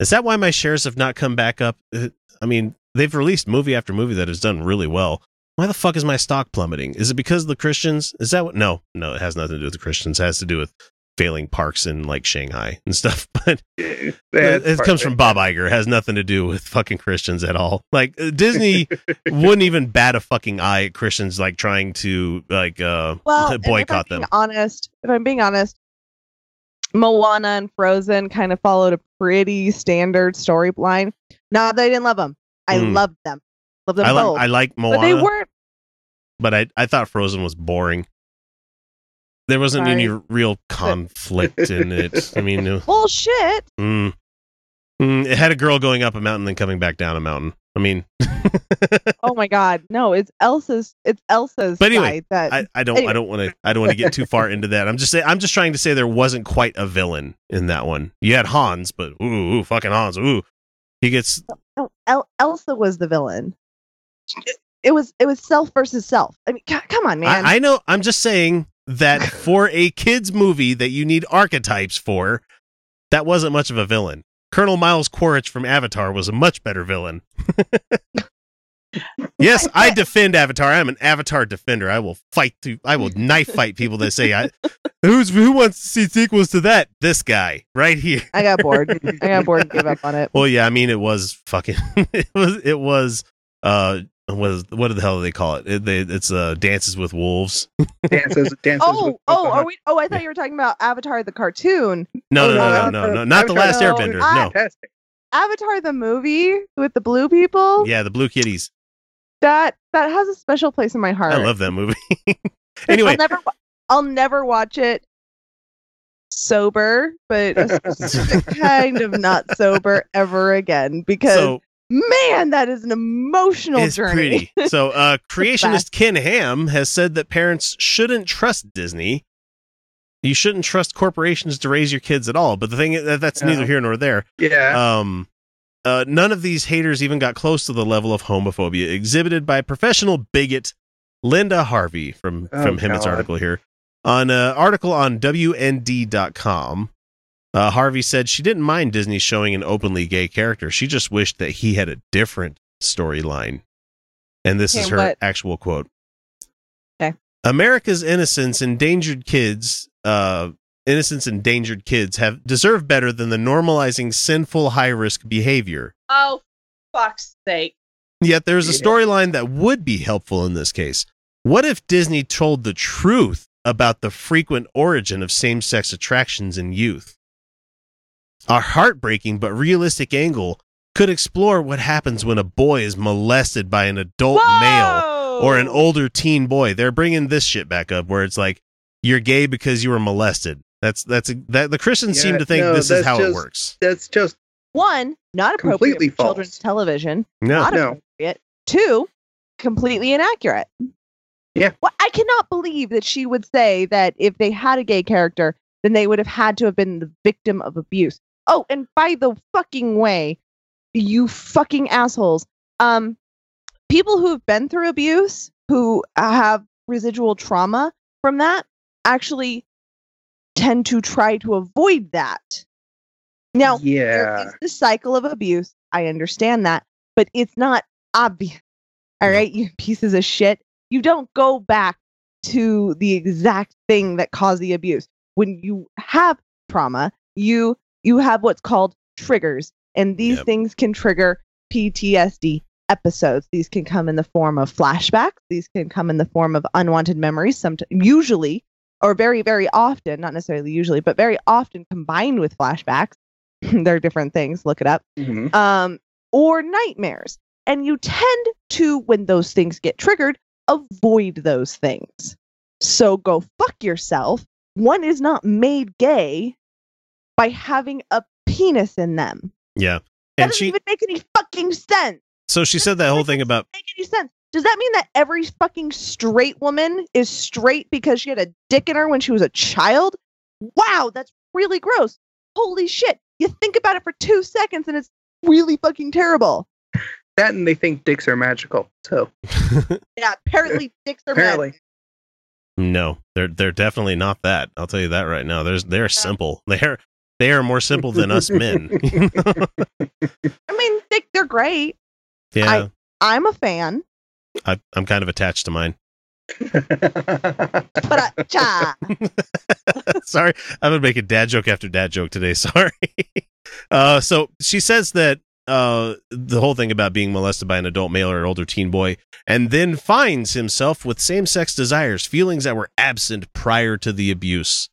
Is that why my shares have not come back up? Uh, I mean, they've released movie after movie that has done really well. Why the fuck is my stock plummeting? Is it because of the Christians? Is that what? No, no, it has nothing to do with the Christians. It has to do with failing parks in like Shanghai and stuff. [laughs] But Yeah, it, it comes from Bob Iger. It has nothing to do with fucking Christians at all. Like uh, Disney [laughs] wouldn't even bat a fucking eye at Christians like trying to like uh Well, boycott if them. Honest, if I'm being honest, Moana and Frozen kind of followed a pretty standard storyline. Not that I didn't love them. I Mm. loved them. Loved them I both. like I like Moana, but they weren't. but I I thought Frozen was boring. There wasn't any real conflict in it. I mean, it, Bullshit. [laughs] mm, Mm, it had a girl going up a mountain then coming back down a mountain. I mean, [laughs] Oh my god. No, it's Elsa's. It's Elsa's But anyway, that. I, I don't I don't want to I don't want to get too far [laughs] into that. I'm just saying I'm just trying to say there wasn't quite a villain in that one. You had Hans, but ooh, ooh fucking Hans, ooh, he gets no, El- Elsa was the villain. It was. It was self versus self. I mean, c- come on, man. I, I know. I'm just saying that [laughs] for a kids movie that you need archetypes for, that wasn't much of a villain. Colonel Miles Quaritch from Avatar was a much better villain. [laughs] Yes, I defend Avatar. I'm an Avatar defender. I will fight to. I will knife fight people that say I. Who's who wants to see sequels to that? This guy right here. I got bored. I got bored and gave up on it. Well, yeah, I mean, it was fucking. [laughs] It was. It was. Uh, was what the hell do they call it? it they, it's uh, Dances with Wolves. [laughs] dances, dances. Oh, with oh, Pocahontas. are we? Oh, I thought you were talking about Avatar the cartoon. No, no, Oh, no, no, no, no, no, no, not the Last Avatar- Airbender. No, No, Avatar the movie with the blue people. yeah, the Blue Kitties. That that has a special place in my heart. I love that movie. [laughs] anyway, I'll never, I'll never watch it sober, but [laughs] a kind of not sober ever again because so man, that is an emotional it's journey. pretty. [laughs] So, uh, creationist. Ken Ham has said that parents shouldn't trust Disney. You shouldn't trust corporations to raise your kids at all. But the thing is, that that's neither here nor there. Yeah. Um, uh, none of these haters even got close to the level of homophobia exhibited by professional bigot Linda Harvey from Oh, from Himmett's God. article here. On an article on WND.com, uh, Harvey said she didn't mind Disney showing an openly gay character. She just wished that he had a different storyline. And this is her what- actual quote. Okay. America's innocence endangered kids, uh, innocence endangered kids have deserve better than the normalizing sinful high risk behavior. Oh, fuck's sake! Yet there's a storyline that would be helpful in this case. What if Disney told the truth about the frequent origin of same sex attractions in youth? A heartbreaking but realistic angle could explore what happens when a boy is molested by an adult male or an older teen boy. They're bringing this shit back up where it's like you're gay because you were molested. That's that's that the Christians seem to think no, this is that's how it works. That's just one not appropriate Completely for children's television. No. Not No. appropriate. Two, completely inaccurate. Yeah. Well, I cannot believe that she would say that if they had a gay character, then they would have had to have been the victim of abuse. Oh, and by the fucking way, you fucking assholes. Um, people who have been through abuse, who have residual trauma from that, actually tend to try to avoid that. Now, yeah. is the cycle of abuse. I understand that, but it's not obvious. All right, you pieces of shit. You don't go back to the exact thing that caused the abuse. When you have trauma, you you have what's called triggers, and these Yep. things can trigger PTSD episodes. These can come in the form of flashbacks. These can come in the form of unwanted memories. Some usually, or very very often, not necessarily usually, but very often combined with flashbacks. [laughs] They're different things. Look it up Mhm. um, or nightmares. And you tend to, when those things get triggered, avoid those things. So go fuck yourself. One is not made gay by having a penis in them. Yeah. That And doesn't she even make any fucking sense. so she said that whole thing about Make any sense? Does that mean that every fucking straight woman is straight because she had a dick in her when she was a child? Wow, that's really gross. Holy shit. You think about it for two seconds and it's really fucking terrible. That and they think dicks are magical. So [laughs] Yeah, apparently dicks are bad. apparently, No, they're they're definitely not that. I'll tell you that right now. There's they're simple. [laughs] They're they are more simple than us men. [laughs] I mean, they, they're great. yeah, I'm a fan. I, I'm kind of attached to mine. But cha. [laughs] [laughs] Sorry, I'm gonna make a dad joke after dad joke today. Sorry. Uh, so she says that uh, the whole thing about being molested by an adult male or older teen boy, and then finds himself with same-sex desires, feelings that were absent prior to the abuse.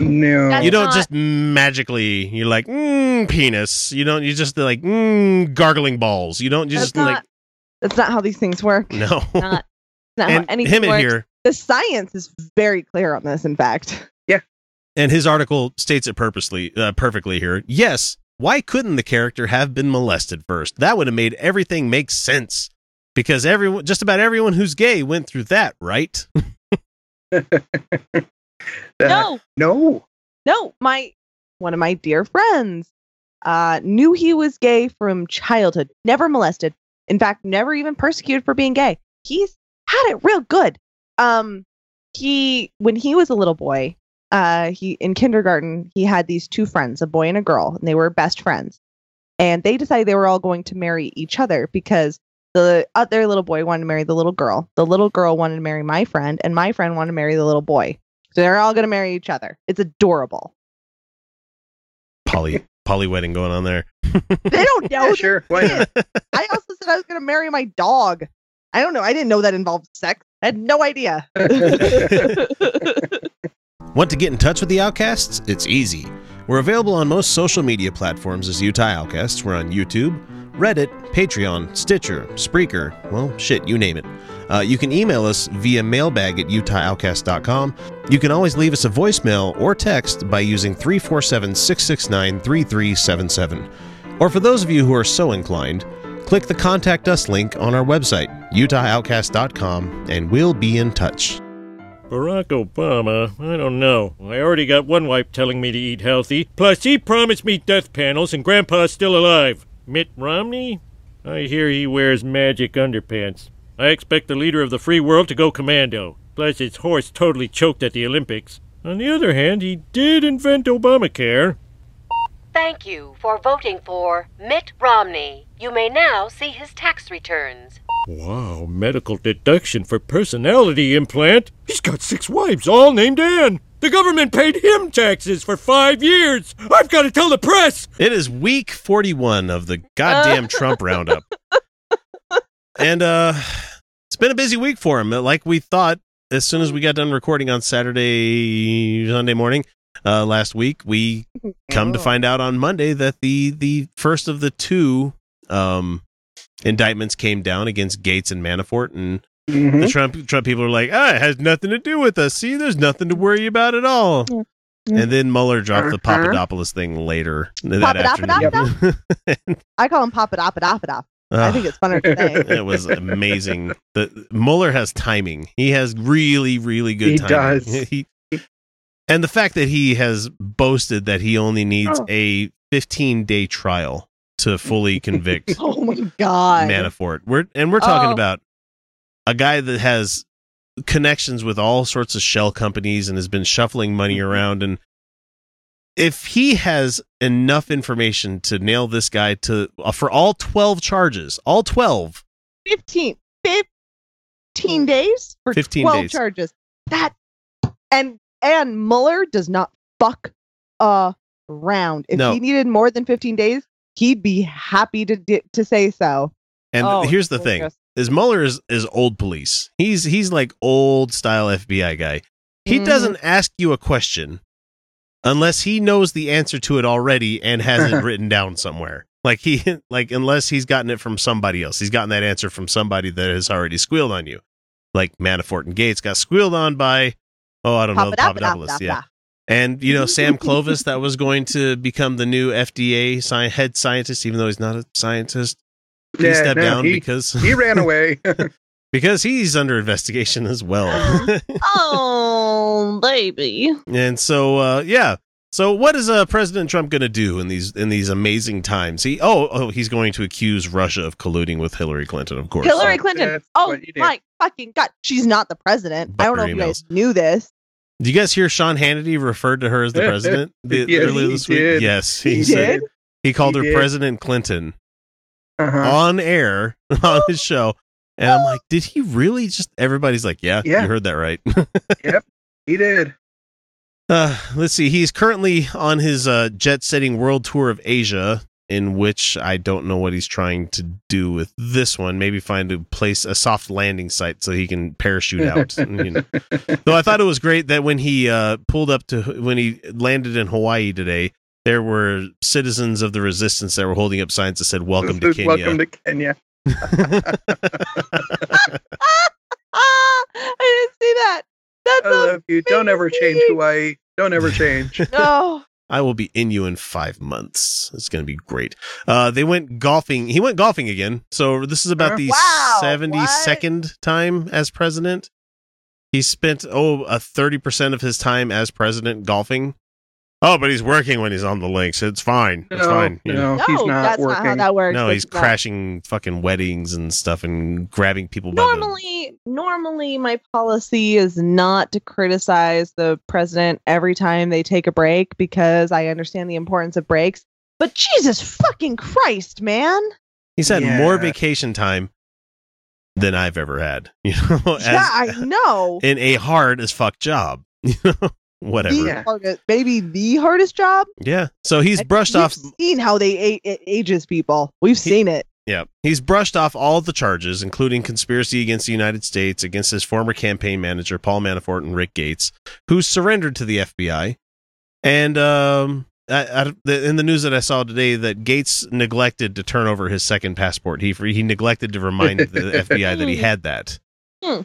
No. That's you don't not- just magically you're like mm, penis. You don't. You just like mm, gargling balls. You don't. You That's just not, like that's not how these things work. no. Not, not how [laughs] and anything him in works. here The science is very clear on this, in fact. Yeah. And his article states it purposely uh, perfectly here. Yes, why couldn't the character have been molested first? That would have made everything make sense. Because everyone just about everyone who's gay went through that, right? [laughs] [laughs] No, no. no. My one of my dear friends uh, knew he was gay from childhood. Never molested. In fact, never even persecuted for being gay. He's had it real good. Um, he when he was a little boy, uh, he in kindergarten he had these two friends, a boy and a girl, and they were best friends. And they decided they were all going to marry each other because The other little boy wanted to marry the little girl. The little girl wanted to marry my friend, and my friend wanted to marry the little boy. So they're all going to marry each other. It's adorable. Polly, Polly wedding going on there. [laughs] They don't know. Yeah, sure. Why? I also said I was going to marry my dog. I don't know. I didn't know that involved sex. I had no idea. [laughs] Want to get in touch with the Outcasts? It's easy. We're available on most social media platforms as Utah Outcasts. We're on YouTube, Reddit, Patreon, Stitcher, Spreaker, well, shit, you name it. Uh, you can email us via mailbag at utahoutcast.com. You can always leave us a voicemail or text by using 347 669 3377. Or for those of you who are so inclined, click the Contact Us link on our website, utahoutcast.com, and we'll be in touch. Barack Obama, I don't know. I already got one wife telling me to eat healthy. Plus, he promised me death panels, and Grandpa's still alive. Mitt Romney? I hear he wears magic underpants. I expect the leader of the free world to go commando. Plus, his horse totally choked at the Olympics. On the other hand, he did invent Obamacare. Thank you for voting for Mitt Romney. You may now see his tax returns. Wow, medical deduction for personality implant? He's got six wives, all named Anne. The government paid him taxes for five years. I've got to tell the press. It is week 41 of the goddamn Trump roundup. [laughs] And uh it's been a busy week for him. Like we thought as soon as we got done recording on Saturday Sunday morning uh last week, we come to find out on Monday that the the first of the two um indictments came down against Gates and Manafort and Mhm. the Trump Trump people are like, "Ah, it has nothing to do with us. See, there's nothing to worry about at all." And then Mueller dropped the Uh-huh. Papadopoulos thing later that Papadopoulos? afternoon. [laughs] I call him Papadoppadoppadop. I think it's funner to say. it was amazing. The Mueller has timing. He has really, really good timing. He timing. does. [laughs] He, and the fact that he has boasted that he only needs Oh. a 15 day trial to fully [laughs] convict Oh my god. Manafort. We're and we're talking Oh. about a guy that has connections with all sorts of shell companies and has been shuffling money Mm-hmm. around and if he has enough information to nail this guy to uh, for all 12 charges, all 12 15, 15 days for 15 12 days. charges. That and and Mueller does not fuck around. If No. he needed more than 15 days, he'd be happy to di- to say so. And Oh, here's the thing: gorgeous. Is Mueller is, is old police. He's he's like old style FBI guy. He Mhm. doesn't ask you a question unless he knows the answer to it already and has it [laughs] written down somewhere. Like he [laughs] like unless he's gotten it from somebody else. He's gotten that answer from somebody that has already squealed on you. Like Manafort and Gates got squealed on by oh I don't know Papadopoulos. Yeah. And you know Sam [laughs] Clovis that was going to become the new FDA sci- head scientist, even though he's not a scientist. He Yeah, stepped no, down he- because he ran [laughs] away. [laughs] because he's under investigation as well. [laughs] Oh, baby. and so uh yeah. So what is uh President Trump going to do in these in these amazing times? He oh oh he's going to accuse Russia of colluding with Hillary Clinton, of course. Hillary Clinton. that's Oh what you do. my fucking god. She's not the president. I don't know if you guys knew this. Do you guys hear Sean Hannity referred to her as the president the, Yes, earlier this week? did. Yes, he, He said did? he called He her did. President Clinton Uh-huh. on air [laughs] on his show. And I'm like, did he really just everybody's like, yeah, Yeah. you heard that right. [laughs] Yep. He did. Uh, let's see. He's currently on his uh, jet setting world tour of Asia, in which I don't know what he's trying to do with this one. Maybe find a place, a soft landing site, so he can parachute out. You know. [laughs] Though I thought it was great that when he uh, pulled up to when he landed in Hawaii today, there were citizens of the resistance that were holding up signs that said "Welcome to Kenya." Welcome to Kenya. Ah, [laughs] [laughs] I didn't see that. That's I love you. Don't ever change. Hawaii. Don't ever change. [laughs] no. I will be in you in five months. It's going to be great. Uh, they went golfing. He went golfing again. So this is about Huh? the Wow, 72nd time as president. He spent, oh, a 30% of his time as president golfing. Oh, but he's working when he's on the links. It's fine. It's no, fine. You know? no, he's not that's working. not how that works. No, It's he's not. crashing fucking weddings and stuff and grabbing people by Normally, normally my policy is not to criticize the president every time they take a break because I understand the importance of breaks. But Jesus fucking Christ, man! He's had more vacation time than I've ever had. [laughs] You know, as- yeah, I know. in a hard as fuck job. [laughs] You know, whatever. The Yeah. hardest, maybe the hardest job. Yeah. So he's And brushed we've off. Seen how they a- a- ages people. We've seen it. Yeah, he's brushed off all the charges, including conspiracy against the United States against his former campaign manager Paul Manafort and Rick Gates, who surrendered to the FBI. And um, I, I, the, in the news that I saw today, that Gates neglected to turn over his second passport. He he neglected to remind the FBI that he [laughs] had that.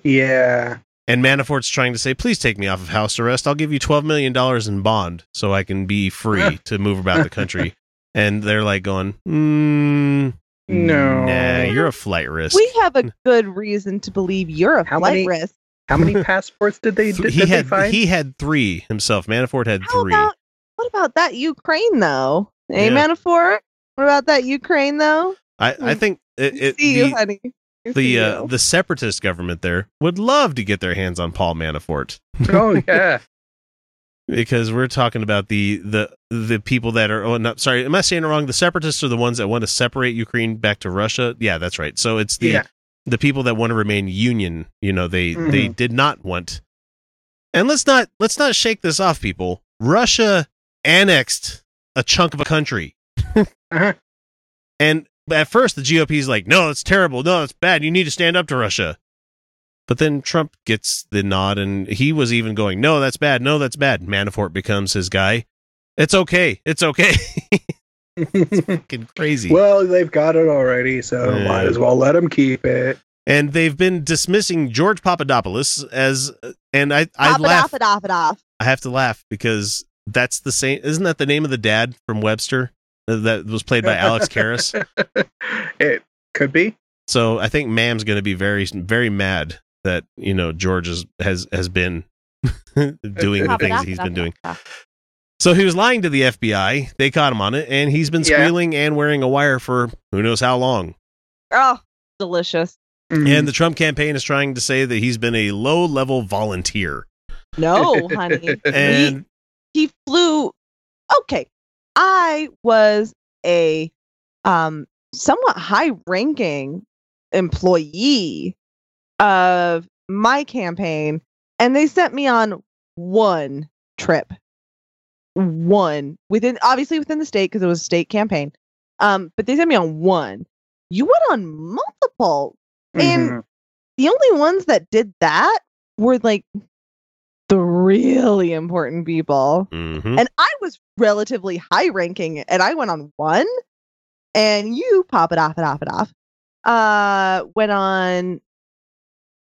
Yeah. And Manafort's trying to say, please take me off of house arrest. I'll give you $12 million in bond so I can be free to move about the country. [laughs] And they're like going, mm, No. Nah, you're a flight risk. We have a good reason to believe you're a How flight many- risk. How many passports did they Th- did, he did they had find? he had three himself. Manafort had How three. about what about that Ukraine though? Hey, Yeah. Manafort. What about that Ukraine though? I, I think it, it, See you, honey. The uh, the separatist government there would love to get their hands on Paul Manafort [laughs] oh yeah. because we're talking about the the the people that are oh not sorry am I saying it wrong the separatists are the ones that want to separate Ukraine back to Russia yeah that's right so it's the Yeah. the people that want to remain union you know they they Mhm. did not want and let's not let's not shake this off people Russia annexed a chunk of a country [laughs] Uh-huh. and at first the GOP is like no it's terrible. No it's bad. You need to stand up to Russia. But then Trump gets the nod and he was even going no that's bad. No that's bad. Manafort becomes his guy. It's okay. It's okay. [laughs] [laughs] Fucking crazy. Well, they've got it already, so Yeah. might as well let them keep it. and they've been dismissing George Papadopoulos as and I I laugh. Off, it off, it off. I have to laugh because that's the same isn't that the name of the dad from Webster that was played by Alex Karras [laughs] it could be. so I think Mam's going to be very very mad that you know George is, has has been [laughs] doing the things off, he's it been doing so he was lying to the FBI they caught him on it and he's been Yeah. squealing and wearing a wire for who knows how long Oh, delicious. Mm-hmm. and the Trump campaign is trying to say that he's been a low level volunteer No, [laughs] honey. and he flew okay i was a um somewhat high ranking employee of my campaign and they sent me on one trip one within obviously within the state because it was a state campaign um but they sent me on one you went on multiple and Mhm. the only ones that did that were like the really important people. mhm. And I was relatively high ranking and I went on one and you pop it off it off it off. Uh went on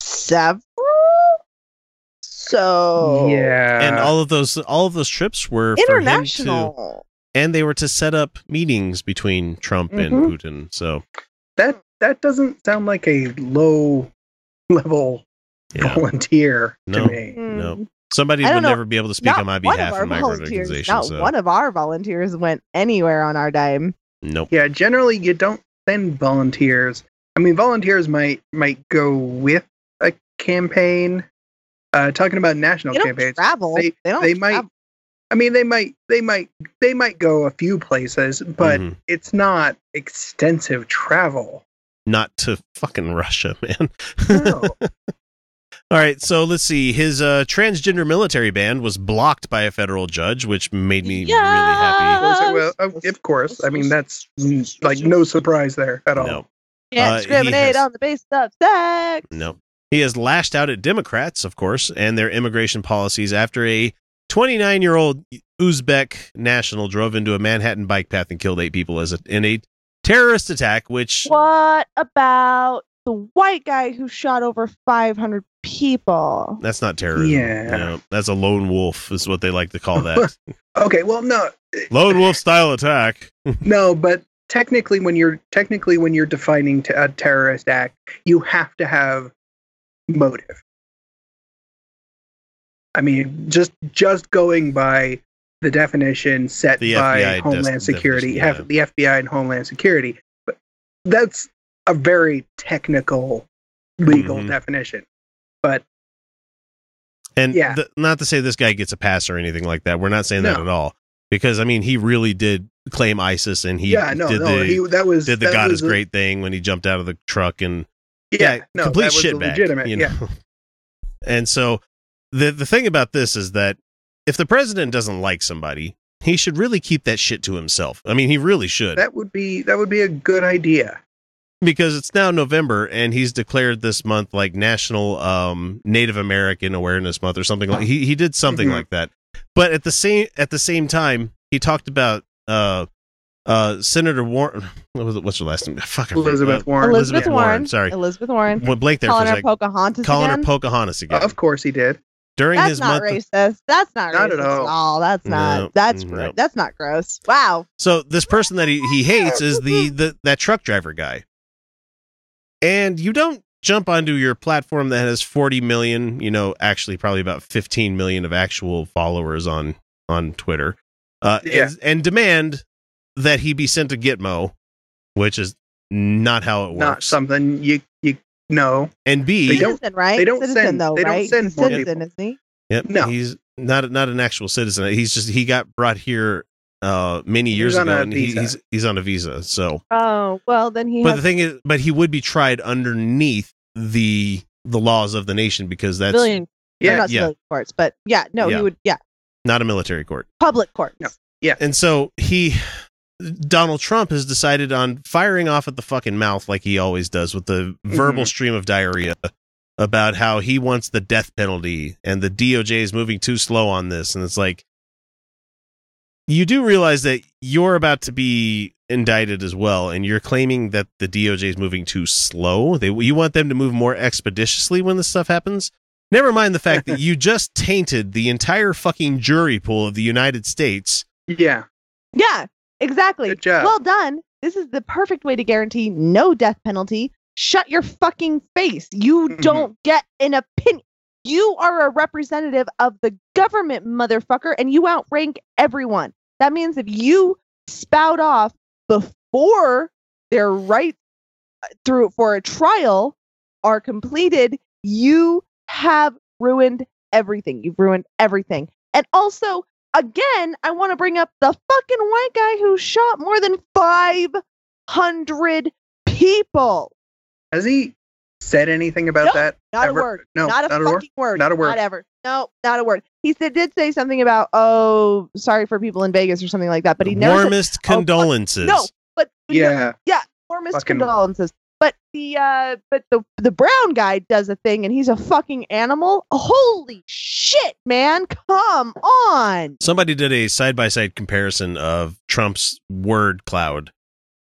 several. So yeah. and all of those all of those trips were for him to international. and they were to set up meetings between Trump and Mhm. Putin. So that that doesn't sound like a low level yeah, [laughs] volunteer No. to me. no. Mm. somebody would know. never be able to speak Not on my behalf in my organization. Not So one of our volunteers went anywhere on our dime. nope. Yeah, generally you don't send volunteers. I mean, volunteers might might go with a campaign. Uh, talking about national They don't campaigns, travel. They- They, don't they might- travel. I mean, they might they might they might go a few places, but Mhm. it's not extensive travel. Not to fucking Russia, [laughs] man. No. [laughs] All right, so let's see. His uh, transgender military band was blocked by a federal judge, which made me really happy. Was it- well, of of course. I mean, that's mm, like no surprise there at all. No, Can't Uh, he discriminate has- on the basis of sex. no. He has lashed out at Democrats, of course, and their immigration policies after a 29 year old Uzbek national drove into a Manhattan bike path and killed eight people as a, in a terrorist attack, which What about the white guy who shot over 500 people? that's not terrorism. Yeah. No, that's a lone wolf, is what they like to call that. [laughs] Okay, well, no, lone wolf style attack. [laughs] no, but technically, when you're technically when you're defining t- a terrorist act, you have to have motive. I mean, just just going by the definition set The by FBI Homeland des- Security, definition, have the FBI and Homeland Security, but that's a very technical legal Mhm. definition. But And Yeah. th- not to say this guy gets a pass or anything like that. We're not saying that at all. Because I mean, he really did claim ISIS, and he yeah, no, did no, the he that was did the God was is a- great thing when he jumped out of the truck and Yeah, no, complete shitbag. legitimate. you Yeah, know? [laughs] And so the the thing about this is that if the president doesn't like somebody, he should really keep that shit to himself. I mean, he really should. that would be that would be a good idea. Because it's now November and he's declared this month like National um, Native American Awareness Month or something like he he did something Mhm. like that. But at the same at the same time, he talked about uh uh Senator Warren [laughs] what was it, what's her last name? Fuck Elizabeth Uh, Warren. Elizabeth, Warren, Warren. sorry. Elizabeth Warren. What Blake there calling a her sec. Pocahontas Calling again. her Pocahontas again. Of course he did. During That's his not month racist. That's not, Not racist at all. That's No, not. that's no. that's not gross. Wow. So this person that he, he hates is the, the that truck driver guy. And you don't jump onto your platform that has 40 million, you know, actually probably about 15 million of actual followers on on Twitter. Uh Yeah. and, and demand that he be sent to Gitmo, which is not how it works. Not something you you know. and B, They don't- Citizen, right? they don't Citizen, send- though, they don't send He's more citizen, people. isn't he? yep, No. he's not not an actual citizen. He's just he got brought here uh many years on ago and he, he's he's on a visa. So Oh well, then he but has the thing is but he would be tried underneath the the laws of the nation because that's civilian. or Yeah, not yeah. civilian courts, but yeah, no, Yeah. he would. Yeah, not a military court public courts. No. and so he donald trump has decided on firing off at the fucking mouth like he always does with the verbal Mhm. stream of diarrhea about how he wants the death penalty and the doj is moving too slow on this and it's like you do realize that you're about to be indicted as well and you're claiming that the doj is moving too slow they you want them to move more expeditiously when this stuff happens never mind the fact that [laughs] you just tainted the entire fucking jury pool of the united states Yeah. Yeah, exactly. Good job. Well done. This is the perfect way to guarantee no death penalty. Shut your fucking face. You Mhm. don't get an opinion. You are a representative of the government, motherfucker, and you outrank everyone. That means if you spout off before their rights uh, through for a trial are completed, you have ruined everything. You've ruined everything. And also, again, I want to bring up the fucking white guy who shot more than 500 people. Has he said anything about that? Not ever? a word. No, not a not a fucking word? word. Not a word. Not ever. No, not a word. He said, did say something about, oh, sorry for people in Vegas or something like that, but he never warmest fuck- condolences no, but but he- Yeah. warmest Fucking- condolences. But the uh, but the the brown guy does a thing, and he's a fucking animal. Holy shit, man! Come on. somebody did a side by side comparison of Trump's word cloud,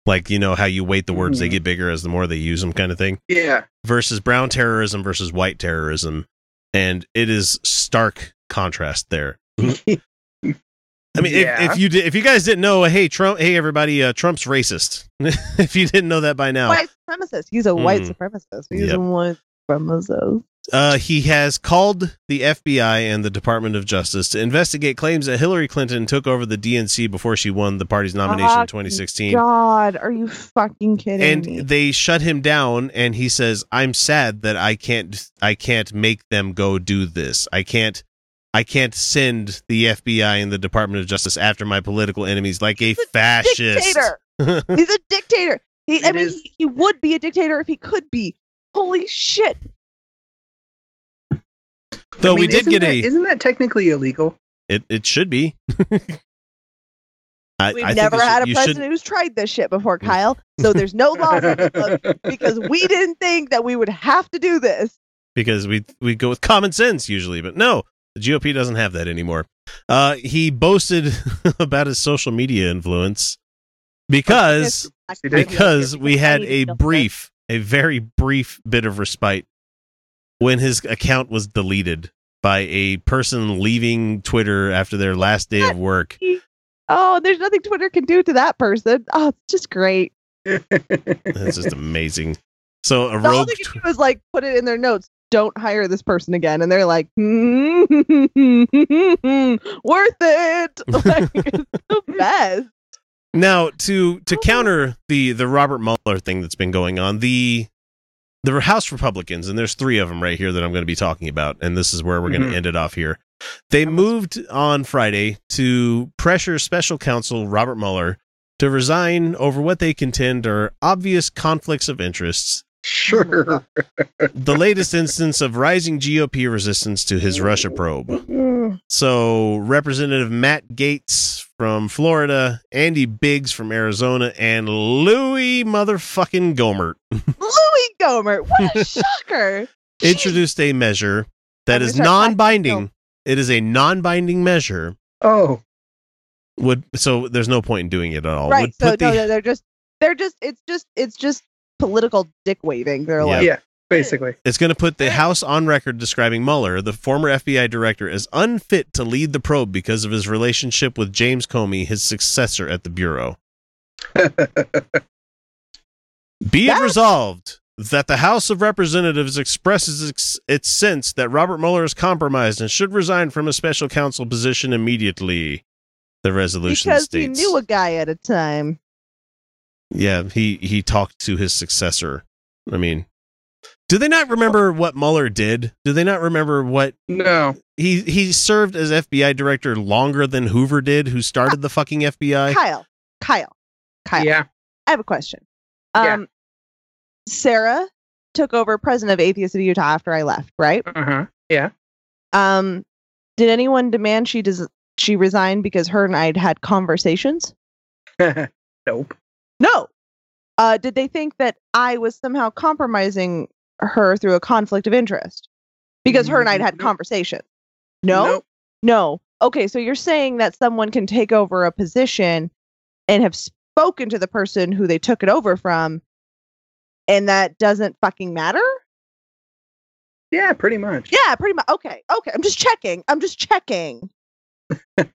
like you know how you weight the words they Mhm. get bigger as the more they use them, kind of thing, Yeah. versus brown terrorism versus white terrorism, and it is stark contrast there. [laughs] I mean, Yeah. if, if you did, if you guys didn't know, hey Trump, hey everybody, uh, Trump's racist. [laughs] if you didn't know that by now, White supremacist. He's a white Mhm. supremacist. He's Yep. a white supremacist. Uh, he has called the FBI and the Department of Justice to investigate claims that Hillary Clinton took over the DNC before she won the party's nomination in 2016. God, are you fucking kidding me? And they shut him down and he says, "I'm sad that I can't I can't make them go do this. I can't I can't send the FBI and the Department of Justice after my political enemies like a fascist." dictator. [laughs] He's a dictator. He, I It mean, is- he, he would be a dictator if he could be. Holy shit! Though I mean, we did get that, a Isn't that technically illegal? it it should be. [laughs] I, We've I think never it should- had a president should- who's tried this shit before, Kyle. So there's no laws on the books [laughs] because we didn't think that we would have to do this. because we we go with common sense usually, but no, the GOP doesn't have that anymore. Uh, he boasted [laughs] about his social media influence because because we had a brief, a very brief bit of respite when his account was deleted by a person leaving Twitter after their last day of work. Oh, there's nothing Twitter can do to that person. Oh, it's just great. That's just [laughs] amazing. So a The all rogue. they can tw- do is like put it in their notes. Don't hire this person again, and they're like, [laughs] worth it. [laughs] Like, it's the best. Now to to counter the the Robert Mueller thing that's been going on, the the House Republicans, and there's three of them right here that I'm going to be talking about, and this is where we're going Mhm. to end it off here. They moved on Friday to pressure special counsel Robert Mueller to resign over what they contend are obvious conflicts of interests Sure. the latest instance of rising GOP resistance to his Russia probe. So, Representative Matt Gaetz from Florida, Andy Biggs from Arizona, and Louis motherfucking Gohmert Louis Gomer, what a shocker! [laughs] introduced a measure that I'm is gonna start non binding. It is a non binding measure. Oh, Would so there's no point in doing it at all. right. Would So put no, the- they're just they're just it's just it's just political dick waving. They're Yeah. like yeah, basically. It's going to put the House on record describing Mueller, the former FBI director, as unfit to lead the probe because of his relationship with James Comey, his successor at the Bureau. [laughs] Be it resolved that the House of Representatives expresses its, its sense that Robert Mueller is compromised and should resign from a special counsel position immediately. The resolution because states. he knew a guy at a time. Yeah, he he talked to his successor. I mean, do they not remember what Mueller did? Do they not remember what no. he he served as FBI director longer than Hoover did, who started the fucking FBI? Kyle, Kyle, Kyle. Yeah. I have a question. Yeah. Um, Sarah took over president of Atheists of Utah after I left, right? Uh huh. Yeah. Um, did anyone demand she does she resign because her and I'd had conversations? [laughs] nope. No. Uh, did they think that I was somehow compromising her through a conflict of interest because her and I'd had Nope. conversations? No. Nope. No. Okay, so you're saying that someone can take over a position and have spoken to the person who they took it over from, and that doesn't fucking matter? Yeah, pretty much. Yeah, pretty much. Okay, okay. I'm just checking. I'm just checking. [laughs]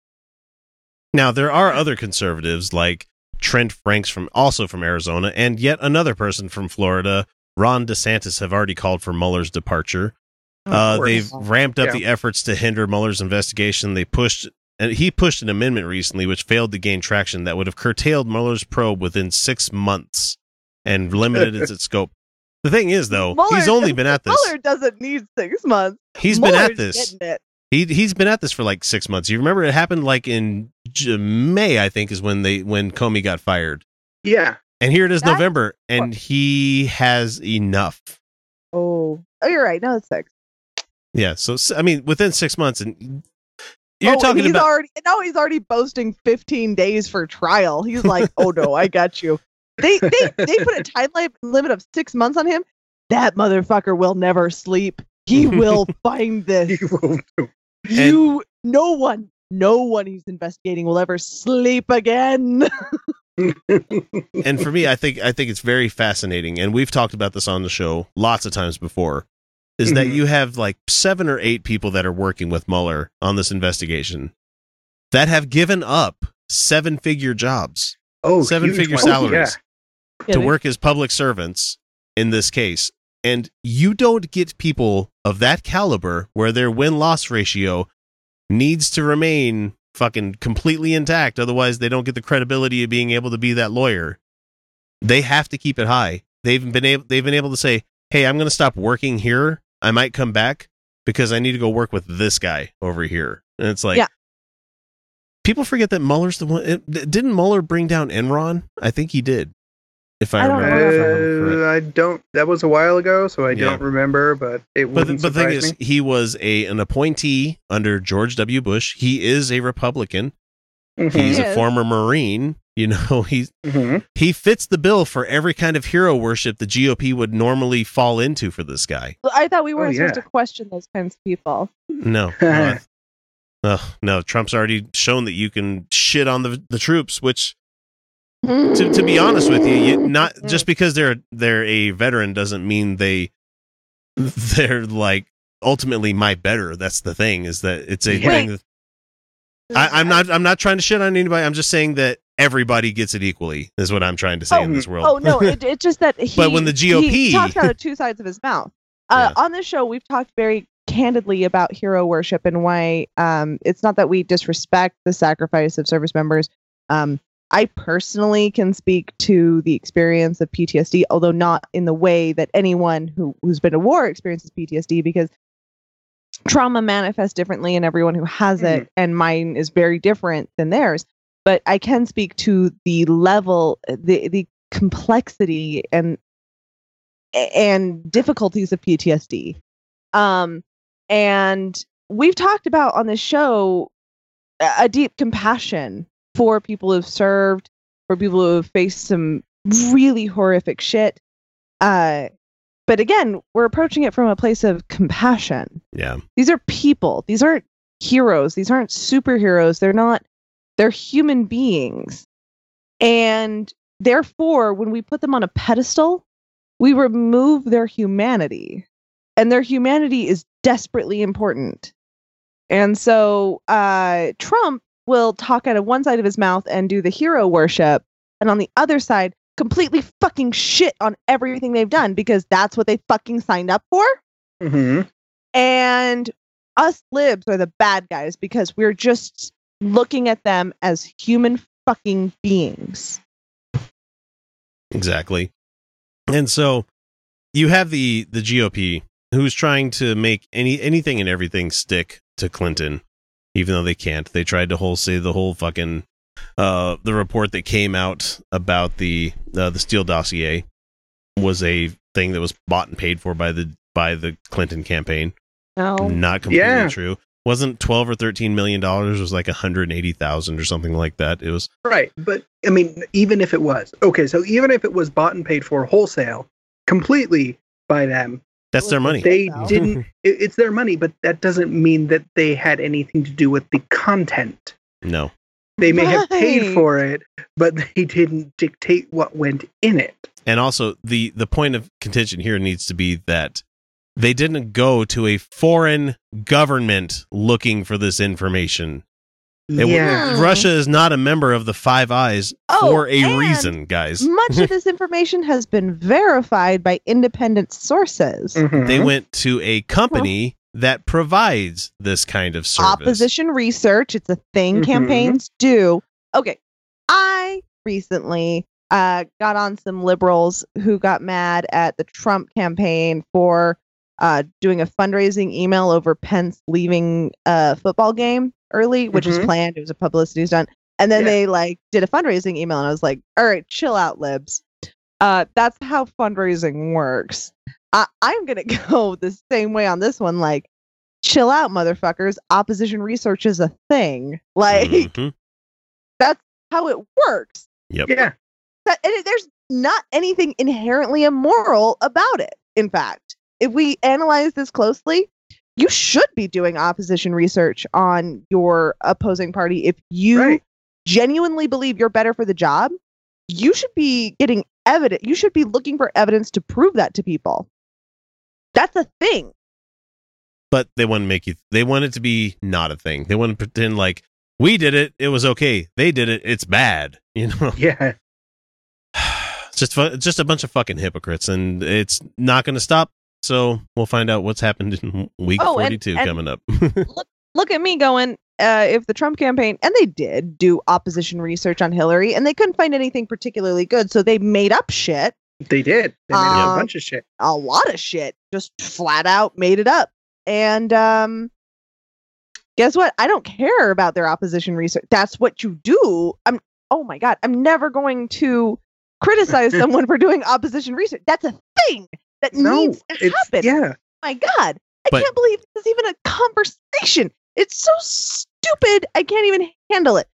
Now there are other conservatives like Trent Franks from also from Arizona, and yet another person from Florida, Ron DeSantis, have already called for Mueller's departure. Uh, they've ramped up Yeah. the efforts to hinder Mueller's investigation. They pushed, and he pushed an amendment recently, which failed to gain traction, that would have curtailed Mueller's probe within six months and limited its, [laughs] scope. The thing is, though, he's only been at this. Mueller doesn't need six months. He's been at Mueller's this. Getting it. He he's been at this for like six months. You remember it happened like in May, I think, is when they when Comey got fired. Yeah. And here it is That's- November, and he has enough. Oh, oh, you're right. No, it's six. Yeah. So I mean, within six months, and you're oh, talking he's about already now he's already boasting 15 days for trial. He's like, oh no, I got you. They they they put a time limit of six months on him. That motherfucker will never sleep. He [laughs] will find this. He will do. You, no one, no one he's investigating will ever sleep again. and for me, I think I think it's very fascinating, and we've talked about this on the show lots of times before. Is that Mhm. you have like seven or eight people that are working with Mueller on this investigation that have given up seven figure jobs Oh, Seven figure ones. salaries. Yeah, to they- work as public servants in this case. And you don't get people of that caliber where their win loss ratio needs to remain fucking completely intact. Otherwise, they don't get the credibility of being able to be that lawyer. They have to keep it high. They've been able, they've been able to say, Hey, I'm going to stop working here. I might come back because I need to go work with this guy over here. And it's like, Yeah. people forget that Mueller's the one. It, didn't Mueller bring down Enron? I think he did. If I, I remember, I. Uh, I don't. That was a while ago, so I Yeah. don't remember. But it But, the- wouldn't but the thing surprise is, he was a an appointee under George W. Bush. He is a Republican. Mhm. He's He a former Marine. You know, [laughs] he's Mhm. he fits the bill for every kind of hero worship the GOP would normally fall into for this guy. I thought we weren't Oh, supposed yeah. to question those kinds of people. No, [laughs] no, I- no, no. Trump's already shown that you can shit on the the troops, which to, to be honest with you, you not just because they're they're a veteran doesn't mean they [laughs] they're like ultimately my better. That's the thing is that it's a Yeah. thing. That, I, I'm not I'm not trying to shit on anybody. I'm just saying that everybody gets it equally. Is what I'm trying to say in this world. Oh no, it, [laughs] it's just that he. But when the GOP he talks out of [laughs] two sides of his mouth. Uh, On this show, we've talked very candidly about hero worship and why um, it's not that we disrespect the sacrifice of service members. Um, I personally can speak to the experience of PTSD, although not in the way that anyone who, who's been to war experiences PTSD, because trauma manifests differently in everyone who has it, and mine is very different than theirs. But I can speak to the level, the the complexity and and difficulties of PTSD. Um, and we've talked about on this show a deep compassion for people who've served, for people who have faced some really horrific shit. Uh, but again, we're approaching it from a place of compassion. Yeah. These are people. These aren't heroes. These aren't superheroes. They're not, they're human beings. And therefore, when we put them on a pedestal, we remove their humanity. And their humanity is desperately important. And so uh, Trump will talk out of one side of his mouth and do the hero worship, and on the other side, completely fucking shit on everything they've done because that's what they fucking signed up for. hmm And us libs are the bad guys because we're just looking at them as human fucking beings. Exactly. And so you have the the GOP who's trying to make any anything and everything stick to Clinton, even though they can't. They tried to whole say the whole fucking uh the report that came out about the uh, the Steele dossier was a thing that was bought and paid for by the by the Clinton campaign. No. Not completely Yeah. true. Wasn't twelve or thirteen million dollars? It was like a hundred eighty thousand or something like that. It was Right, but I mean, even if it was okay, so even if it was bought and paid for wholesale, completely by them, that's their money. they didn't. [laughs] it's their money, but that doesn't mean that they had anything to do with the content. no. They may have paid for it, but they didn't dictate what went in it. and also the the point of contention here needs to be that they didn't go to a foreign government looking for this information. It- yeah, Russia is not a member of the Five Eyes Oh, for a reason, guys. Much of [laughs] this information has been verified by independent sources. Mhm. They went to a company that provides this kind of service. Opposition research, it's a thing Mhm. campaigns do. Okay. I recently uh, got on some liberals who got mad at the Trump campaign for uh, doing a fundraising email over Pence leaving a football game early, which was Mhm. planned. It was a publicity stunt. And then Yeah. they like did a fundraising email, and I was like, "All right, chill out, libs." Uh, that's how fundraising works. I- I'm gonna [laughs] go the same way on this one. Like, chill out, motherfuckers. Opposition research is a thing. Like, Mhm. [laughs] that's how it works. Yep. yeah, That, and it- there's not anything inherently immoral about it. In fact, if we analyze this closely, you should be doing opposition research on your opposing party. If you Right. genuinely believe you're better for the job, you should be getting evidence. You should be looking for evidence to prove that to people. That's a thing. But they want to make you. They want it to be not a thing. They want to pretend like we did it. It was okay. They did it. It's bad. [laughs] You know. yeah. [sighs] It's just it's just a bunch of fucking hypocrites, and it's not going to stop. So we'll find out what's happened in week Oh, forty-two and- coming up. [laughs] look at me going uh, if the trump campaign and they did do opposition research on hillary and they couldn't find anything particularly good so they made up shit. They did. They made Um, a bunch of shit. a lot of shit. Just flat out made it up. And um guess what? I don't care about their opposition research. That's what you do. I'm oh my god i'm never going to criticize [laughs] someone for doing opposition research. That's a thing that No, needs to it's happen yeah. Oh my god i But- can't believe this is even a conversation it's so stupid i can't even handle it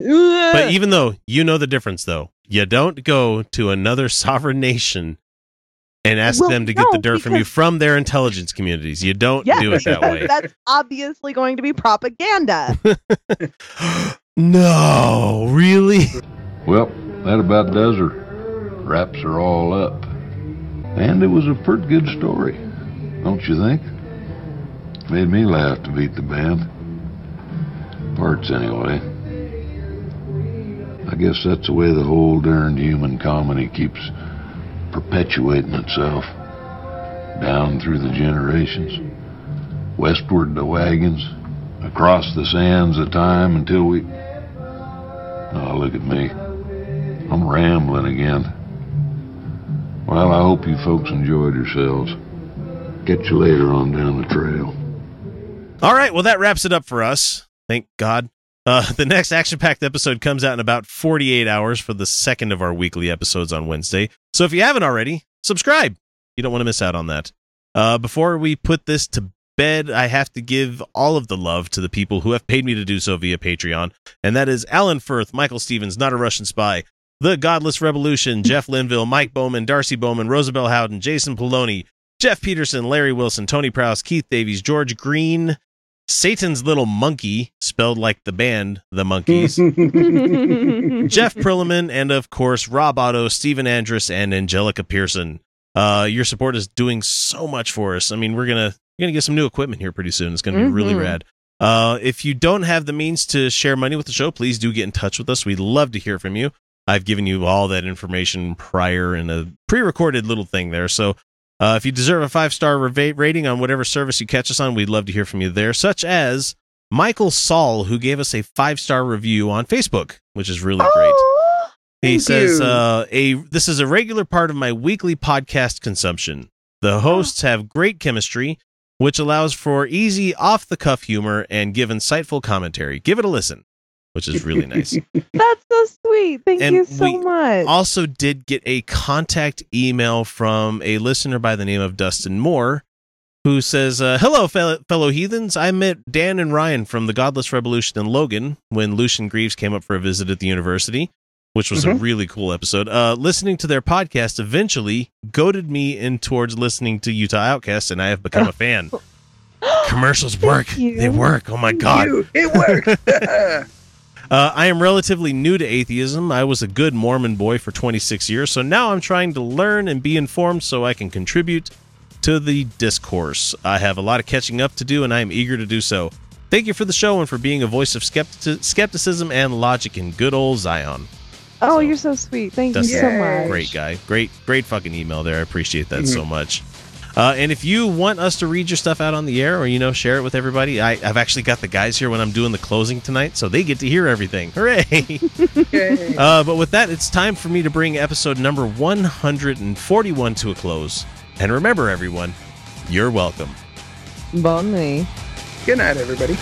But even though you know the difference, though, you don't go to another [laughs] sovereign nation and ask Well, them to get the no, dirt from you from their intelligence communities. You don't Yes, do it that way. [laughs] that's obviously going to be propaganda [laughs] no, really? Well, that about does her. Wraps her all up. And it was a pretty good story, don't you think? Made me laugh to beat the band. Parts, anyway. I guess that's the way the whole darned human comedy keeps perpetuating itself. Down through the generations. Westward the wagons. Across the sands of time until we. Oh, look at me. I'm rambling again. Well, I hope you folks enjoyed yourselves. Catch you later on down the trail. All right, well, that wraps it up for us. Thank God. Uh, [laughs] the next action packed episode comes out in about 48 hours for the second of our weekly episodes on Wednesday. So if you haven't already, subscribe. You don't want to miss out on that. Uh, before we put this to bed, I have to give all of the love to the people who have paid me to do so via Patreon, and that is Alan Firth, Michael Stevens, Not a Russian Spy, The Godless Revolution, Jeff Linville, Mike Bowman, Darcy Bowman, Rosabelle Howden, Jason Poloni, Jeff Peterson, Larry Wilson, Tony Prowse, Keith Davies, George Green, Satan's Little Monkey, spelled like the band, The Monkees, [laughs] Jeff Prilliman, and of course, Rob Otto, Stephen Andrus, and Angelica Pearson. Uh, your support is doing so much for us. I mean, we're gonna we're gonna get some new equipment here pretty soon. It's gonna be really Mhm. rad. Uh, if you don't have the means to share money with the show, please do get in touch with us. We'd love to hear from you. I've given you all that information prior in a pre-recorded little thing there. So uh, if you deserve a five-star rating on whatever service you catch us on, we'd love to hear from you there. Such as Michael Saul, who gave us a five-star review on Facebook, which is really great. He says, uh, "A this is a regular part of my weekly podcast consumption. The hosts have great chemistry, which allows for easy, off-the-cuff humor and give insightful commentary. Give it a listen, which is really nice. [laughs] That's so sweet. Thank And you so we much. also, did get a contact email from a listener by the name of Dustin Moore." Who says, uh, Hello, fellow, fellow heathens. I met Dan and Ryan from the Godless Revolution in Logan when Lucien Greaves came up for a visit at the university which was a Mhm. really cool episode. Uh, listening to their podcast eventually goaded me in towards listening to Utah Outcast, and I have become a fan. [laughs] Commercials work. They work. Oh my god. You, it worked. [laughs] Uh, I am relatively new to atheism. I was a good Mormon boy for 26 years, so now I'm trying to learn and be informed so I can contribute to the discourse. I have a lot of catching up to do, and I am eager to do so. Thank you for the show and for being a voice of skepti- skepticism and logic in good old Zion. oh, you're so sweet. Thank That's you so much. Great guy. Great, great fucking email there. I appreciate that so much. Uh, and if you want us to read your stuff out on the air or, you know, share it with everybody, I, I've actually got the guys here when I'm doing the closing tonight, so they get to hear everything. Hooray! [laughs] Uh, but with that, it's time for me to bring episode number 141 to a close. And remember, everyone, you're welcome. Bon nuit. Good night, everybody.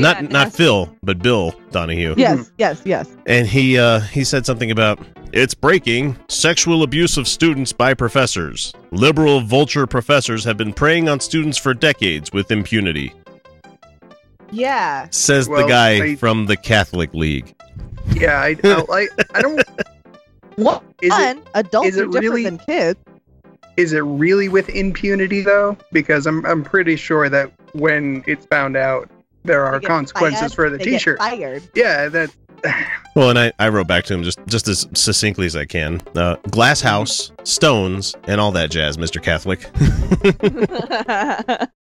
Yeah. Oh, not yeah. not Phil, but Bill Donohue. Yes, yes, yes. And he uh, he said something about it's breaking sexual abuse of students by professors. Liberal vulture professors have been preying on students for decades with impunity. Yeah. Says the guy I- from the Catholic League. Yeah, I, I, I, I don't. [laughs] What? Is it Adults is it are different really- than kids. is it really with impunity though? Because I'm I'm pretty sure that when it's found out, there are consequences fired, for the they T-shirt. Fired. Yeah, that. [laughs] Well, and I, I wrote back to him just just as succinctly as I can. Uh, glass house, stones, and all that jazz, Mister Catholic. [laughs] [laughs]